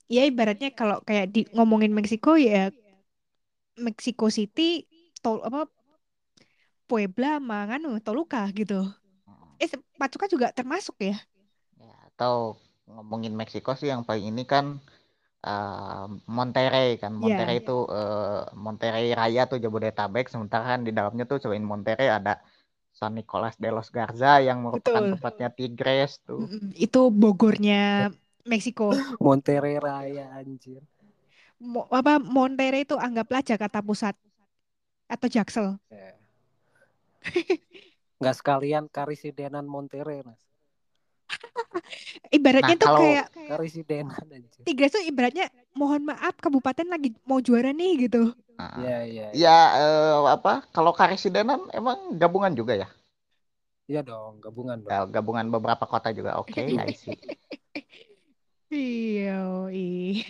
ya ibaratnya kalau kayak di ngomongin Meksiko ya Mexico City, tol apa Puebla, sama nganu Toluca gitu. Eh Pachuca juga termasuk ya. Ya, atau ngomongin Meksiko sih yang paling ini kan eh, Monterrey kan. Iya. Monterrey itu eh, Monterrey Raya tuh Jabodetabek sementara kan di dalamnya tuh selain Monterrey ada San Nicolas de los Garza yang merupakan Betul. tempatnya Tigres tuh. Itu Bogornya Meksiko. Monterrey Raya anjir. Mo- apa Monterrey itu anggaplah Jakarta Pusat atau Jaksel. Ya. Nggak sekalian karisidenan Monterrey Nas. Ibaratnya Nah, tuh kalau- kayak Karisidenan anjir. Tigres tuh ibaratnya mohon maaf kabupaten lagi mau juara nih gitu. Nah, Iya iya. Ya eh, apa kalau Karisidenan emang gabungan juga ya? Iya dong, gabungan dong. Ya, gabungan beberapa kota juga. Oke, I see. Iya, ih.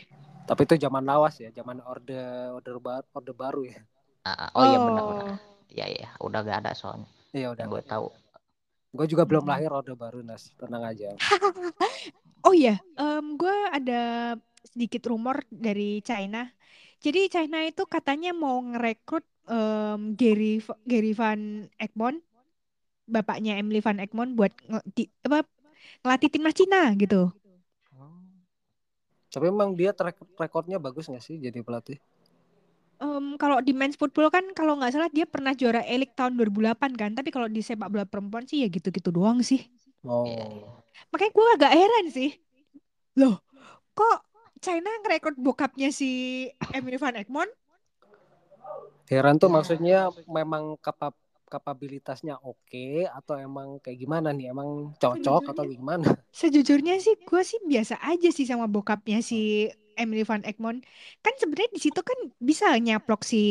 Tapi itu zaman lawas ya, zaman orde orde baru, orde baru ya. Ah, oh iya benar-benar. Oh. Iya iya, udah gak ada soalnya. Iya udah. Gue tahu. Gue juga belum Mm-mm. lahir orde baru Nas, tenang aja. Oh iya, em gue ada sedikit rumor dari China. Jadi China itu katanya mau ngerekrut em, Gary Gary Van Egmond, bapaknya Emily Van Egmond buat nge- di- apa ngelatih timnas Cina gitu. Tapi emang dia track recordnya bagus nggak sih jadi pelatih? Em, kalau di men's football kan kalau nggak salah dia pernah juara Elik tahun 2008 kan. Tapi kalau di sepak bola perempuan sih ya gitu-gitu doang sih. Oh. Iya. Makanya gue agak heran sih. Loh, kok China ngerekrut bokapnya si Emily Van Egmond? Heran tuh Ya. maksudnya memang kapab kapabilitasnya oke atau emang kayak gimana nih? Emang cocok atau gimana? Sejujurnya sih gue sih biasa aja sih sama bokapnya si Emily Van Egmond. Kan sebenarnya di situ kan bisa nyaplok si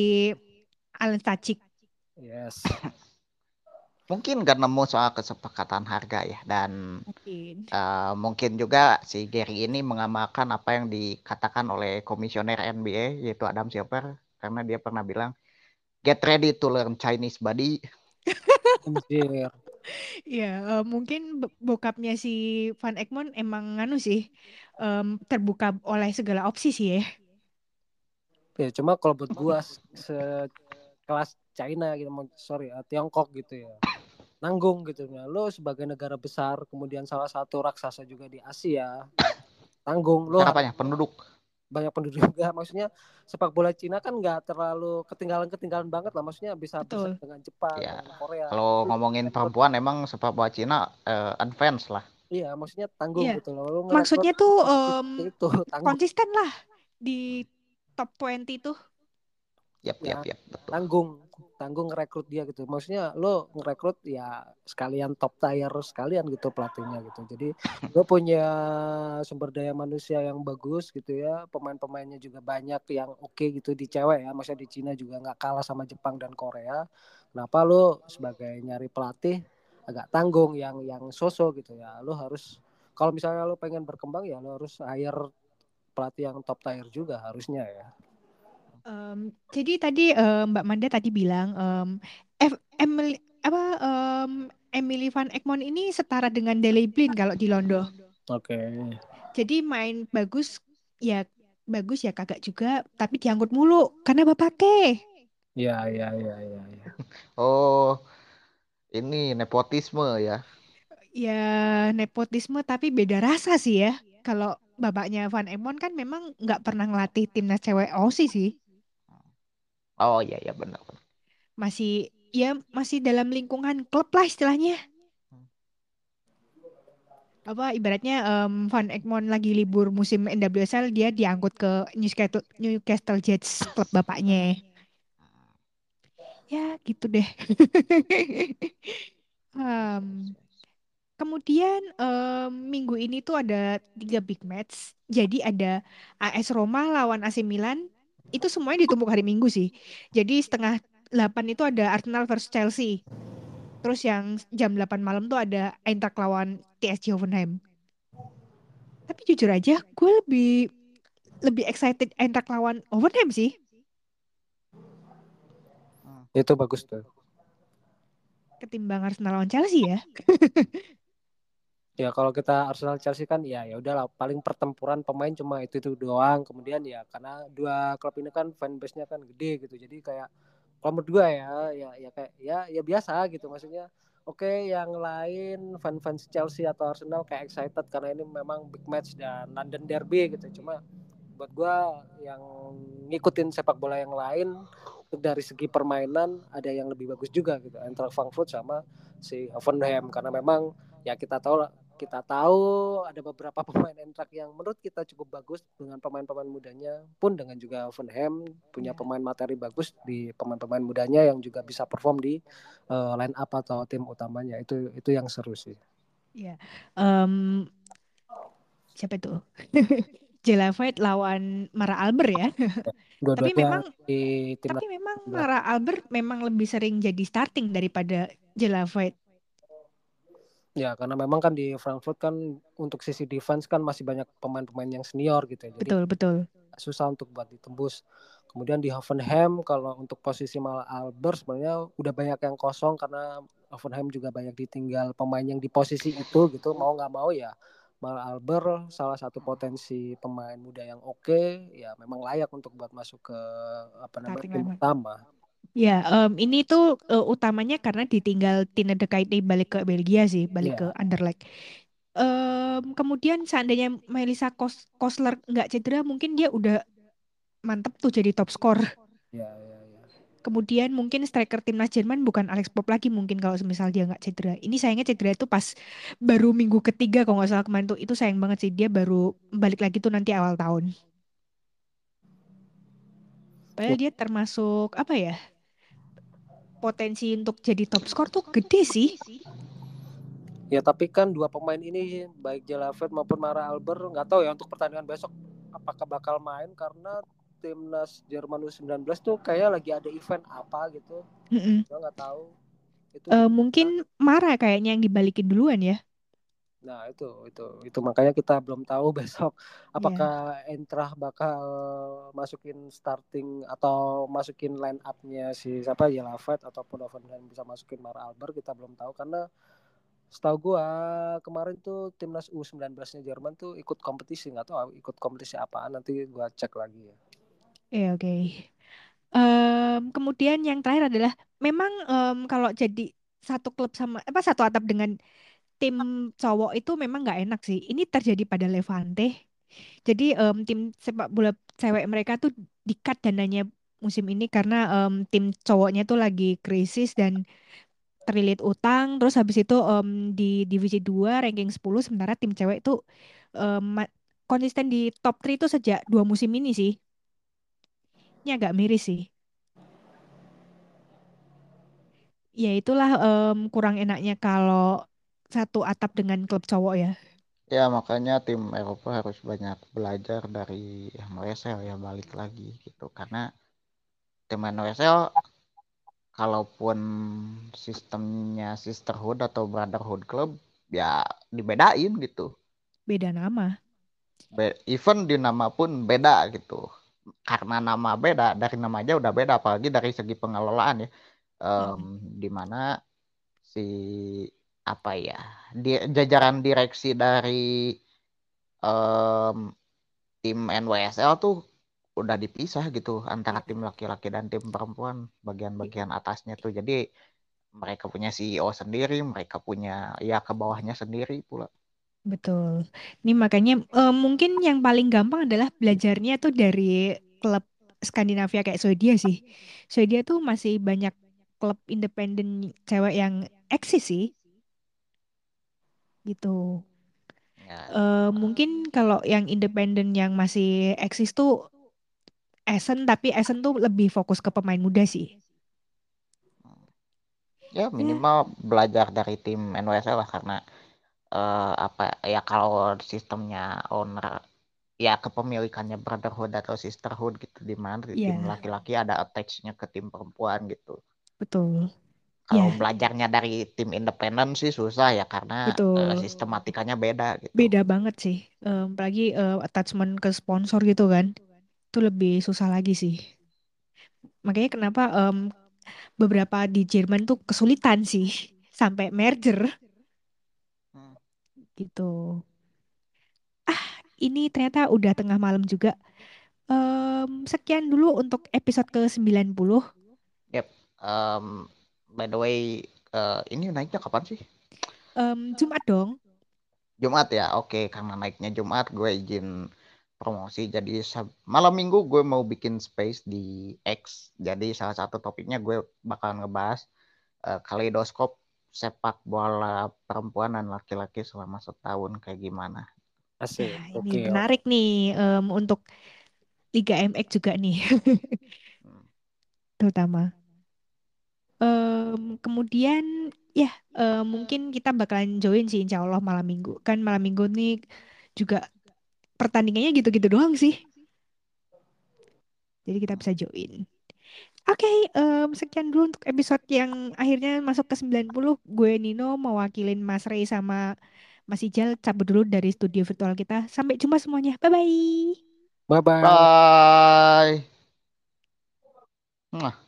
Alan Stachik. Yes. mungkin nggak nemu soal kesepakatan harga ya dan Mungkin. uh, mungkin juga si Gary ini mengamalkan apa yang dikatakan oleh komisioner NBA yaitu Adam Silver karena dia pernah bilang get ready to learn Chinese buddy. Anjir. Ya, eh, mungkin b- bokapnya si Van Egmond emang nganu sih em, terbuka oleh segala opsi sih ya. Ya cuma kalau buat gua se- sekelas China gitu, sorry ya, Tiongkok gitu ya. Nanggung gitu ya. Lo sebagai negara besar, kemudian salah satu raksasa juga di Asia, tanggung. Lo Apanya? Penduduk. Banyak penduduk juga. Maksudnya sepak bola Cina kan nggak terlalu ketinggalan-ketinggalan banget lah. Maksudnya bisa bisa dengan Jepang, Ya, dengan Korea. Kalau ngomongin perempuan emang sepak bola Cina eh, advance lah. Iya, maksudnya tanggung Iya. gitu loh. Lo Maksudnya tuh em, itu tanggung. konsisten lah di top 20 tuh. Yap, Ya, yap, yap, betul. tanggung tanggung ngerekrut dia gitu. Maksudnya lo ngerekrut ya sekalian top tier sekalian gitu pelatihnya gitu. Jadi lo punya sumber daya manusia yang bagus gitu ya pemain-pemainnya juga banyak yang oke gitu di cewek ya maksudnya di Cina juga nggak kalah sama Jepang dan Korea. Kenapa lo sebagai nyari pelatih agak tanggung yang yang sosok gitu ya? Lo harus kalau misalnya lo pengen berkembang ya lo harus hire pelatih yang top tier juga harusnya ya Em, jadi tadi em, Mbak Manda tadi bilang em, F- Emily apa em, Emily Van Egmond ini setara dengan Daley Blind kalau di Londo. oke Jadi main bagus ya bagus ya kagak juga, tapi diangkut mulu karena bapake. ya ya ya ya, ya. Oh, ini nepotisme ya. Ya nepotisme tapi beda rasa sih ya. Kalau bapaknya Van Egmond kan memang nggak pernah ngelatih timnas cewek Aussie sih. Oh iya, iya benar. Masih ya masih dalam lingkungan klub lah istilahnya. Apa ibaratnya em, Van Egmond lagi libur musim NWSL dia diangkut ke Newcastle Newcastle Jets klub bapaknya. Ya gitu deh. Em, kemudian em, minggu ini tuh ada tiga big match. Jadi ada AS Roma lawan AC Milan. Itu semuanya ditumpuk hari Minggu sih. Jadi setengah 8 itu ada Arsenal versus Chelsea. Terus yang jam 8 malam tuh ada Eintracht lawan TSG Hoffenheim. Tapi jujur aja, gue lebih lebih excited Eintracht lawan Hoffenheim sih. itu bagus tuh Ketimbang Arsenal lawan Chelsea ya. Ya kalau kita Arsenal Chelsea kan ya ya udahlah paling pertempuran pemain cuma itu itu doang. Kemudian ya karena dua klub ini kan fanbase-nya kan gede gitu. Jadi kayak kalau menurut ya ya ya kayak ya ya biasa gitu maksudnya. Oke, yang lain fan-fans Chelsea atau Arsenal kayak excited karena ini memang big match dan London Derby gitu. Cuma buat gue yang ngikutin sepak bola yang lain dari segi permainan ada yang lebih bagus juga gitu antara Frankfurt sama si Hoffenheim karena memang ya kita tahu lah kita tahu ada beberapa pemain Eintracht yang menurut kita cukup bagus dengan pemain-pemain mudanya pun dengan juga Hoffenheim punya Ya. pemain materi bagus di pemain-pemain mudanya yang juga bisa perform di uh, line up atau tim utamanya itu itu yang seru sih Ya. Em, siapa itu? Jelavite lawan Mara Alber ya. Tapi dua-duanya memang di tapi memang. Mara Alber memang lebih sering jadi starting daripada Jelavite. Ya karena memang kan di Frankfurt kan untuk sisi defense kan masih banyak pemain-pemain yang senior gitu ya jadi Betul, betul. susah untuk buat ditembus. Kemudian di Hoffenheim kalau untuk posisi Mal Albert sebenarnya udah banyak yang kosong karena Hoffenheim juga banyak ditinggal pemain yang di posisi itu gitu mau nggak mau ya Mal Albert salah satu potensi pemain muda yang oke ya memang layak untuk buat masuk ke apa namanya tim utama. Ya, em, ini tuh eh, utamanya karena ditinggal Tine De Kuyt balik ke Belgia sih, balik Iya. ke Anderlecht. Em, kemudian seandainya Melissa Kos Kosler nggak cedera, mungkin dia udah mantep tuh jadi top skor. Ya ya ya. Kemudian mungkin striker timnas Jerman bukan Alex Pop lagi mungkin kalau semisal dia nggak cedera. Ini sayangnya cedera itu pas baru minggu ketiga kalau nggak salah kemarin tuh itu sayang banget sih dia baru balik lagi tuh nanti awal tahun. Padahal dia termasuk apa ya? Potensi untuk jadi top skor tuh gede sih. Ya tapi kan dua pemain ini baik Jelavet maupun Mara Albert nggak tahu ya untuk pertandingan besok apakah bakal main karena timnas Jerman U19 tuh kayak lagi ada event apa gitu. Mm-mm. Gue nggak tahu. itu Eh, gimana? mungkin marah kayaknya yang dibalikin duluan ya. Nah itu itu itu makanya kita belum tahu besok Iya. apakah Entrah bakal masukin starting atau masukin line up-nya si siapa ya Lafet ataupun Hoffenheim bisa masukin Mar Albert kita belum tahu karena setahu gua kemarin tuh timnas U19-nya Jerman tuh ikut kompetisi nggak tahu ikut kompetisi apaan nanti gua cek lagi ya. Iya, oke. Em, kemudian yang terakhir adalah memang em, kalau jadi satu klub sama apa satu atap dengan tim cowok itu memang nggak enak sih. Ini terjadi pada Levante. Jadi em, tim sepak bola cewek mereka tuh di-cut dananya musim ini karena em, tim cowoknya tuh lagi krisis dan terlilit utang. Terus habis itu em, di divisi 2 ranking 10 sementara tim cewek em, ma- konsisten di top 3 itu sejak dua musim ini sih. Ini agak miris sih. Ya itulah em, kurang enaknya kalau satu atap dengan klub cowok ya. Ya makanya tim Eropa harus banyak belajar dari NWSL ya balik lagi gitu karena tim NWSL kalaupun sistemnya sisterhood atau brotherhood club ya dibedain gitu. Beda nama. Be- even di nama pun beda gitu. Karena nama beda dari nama aja udah beda apalagi dari segi pengelolaan ya. Em, Mm, di mana si apa ya di jajaran direksi dari em, tim NWSL tuh udah dipisah gitu antara tim laki-laki dan tim perempuan bagian-bagian atasnya tuh jadi mereka punya CEO sendiri mereka punya ya ke bawahnya sendiri pula Betul. Ini makanya eh, mungkin yang paling gampang adalah belajarnya tuh dari klub Skandinavia kayak Swedia sih. Swedia tuh masih banyak klub independen cewek yang eksis sih gitu. ya Eh, mungkin kalau yang independen yang masih eksis tuh Essen, tapi Essen tuh lebih fokus ke pemain muda sih. ya Ya, minimal belajar dari tim NWSL lah karena eh, apa ya kalau sistemnya owner ya kepemilikannya brotherhood atau sisterhood gitu di mana di tim ya, laki-laki ada attachnya ke tim perempuan gitu betul. Kalau Ya, belajarnya dari tim independen sih susah ya karena eh, betul. sistematikanya beda gitu Beda banget sih. Em, apalagi eh, attachment ke sponsor gitu kan. Itu lebih susah lagi sih. Makanya kenapa em, beberapa di Jerman tuh kesulitan sih sampai merger Hmm. gitu. Ah, ini ternyata udah tengah malam juga. Em, sekian dulu untuk episode ke-90. Yep. Em, by the way eh, ini naiknya kapan sih Em, Jumat dong. Jumat ya oke karena naiknya Jumat gue izin promosi jadi malam minggu gue mau bikin space di X jadi salah satu topiknya gue bakal ngebahas eh, kaleidoskop sepak bola perempuan dan laki-laki selama setahun kayak gimana Asik. Nah, ini Oke. menarik nih em, untuk Liga MX juga nih Hmm. terutama. Em, kemudian ya em, mungkin kita bakalan join sih insya Allah malam minggu. Kan malam minggu nih juga pertandingannya gitu-gitu doang sih. Jadi kita bisa join. Oke, em, sekian dulu untuk episode yang akhirnya masuk ke 90. Gue Nino mewakilin Mas Rey sama Mas Ijal cabut dulu dari studio virtual kita. Sampai jumpa semuanya. Bye-bye. Bye bye. bye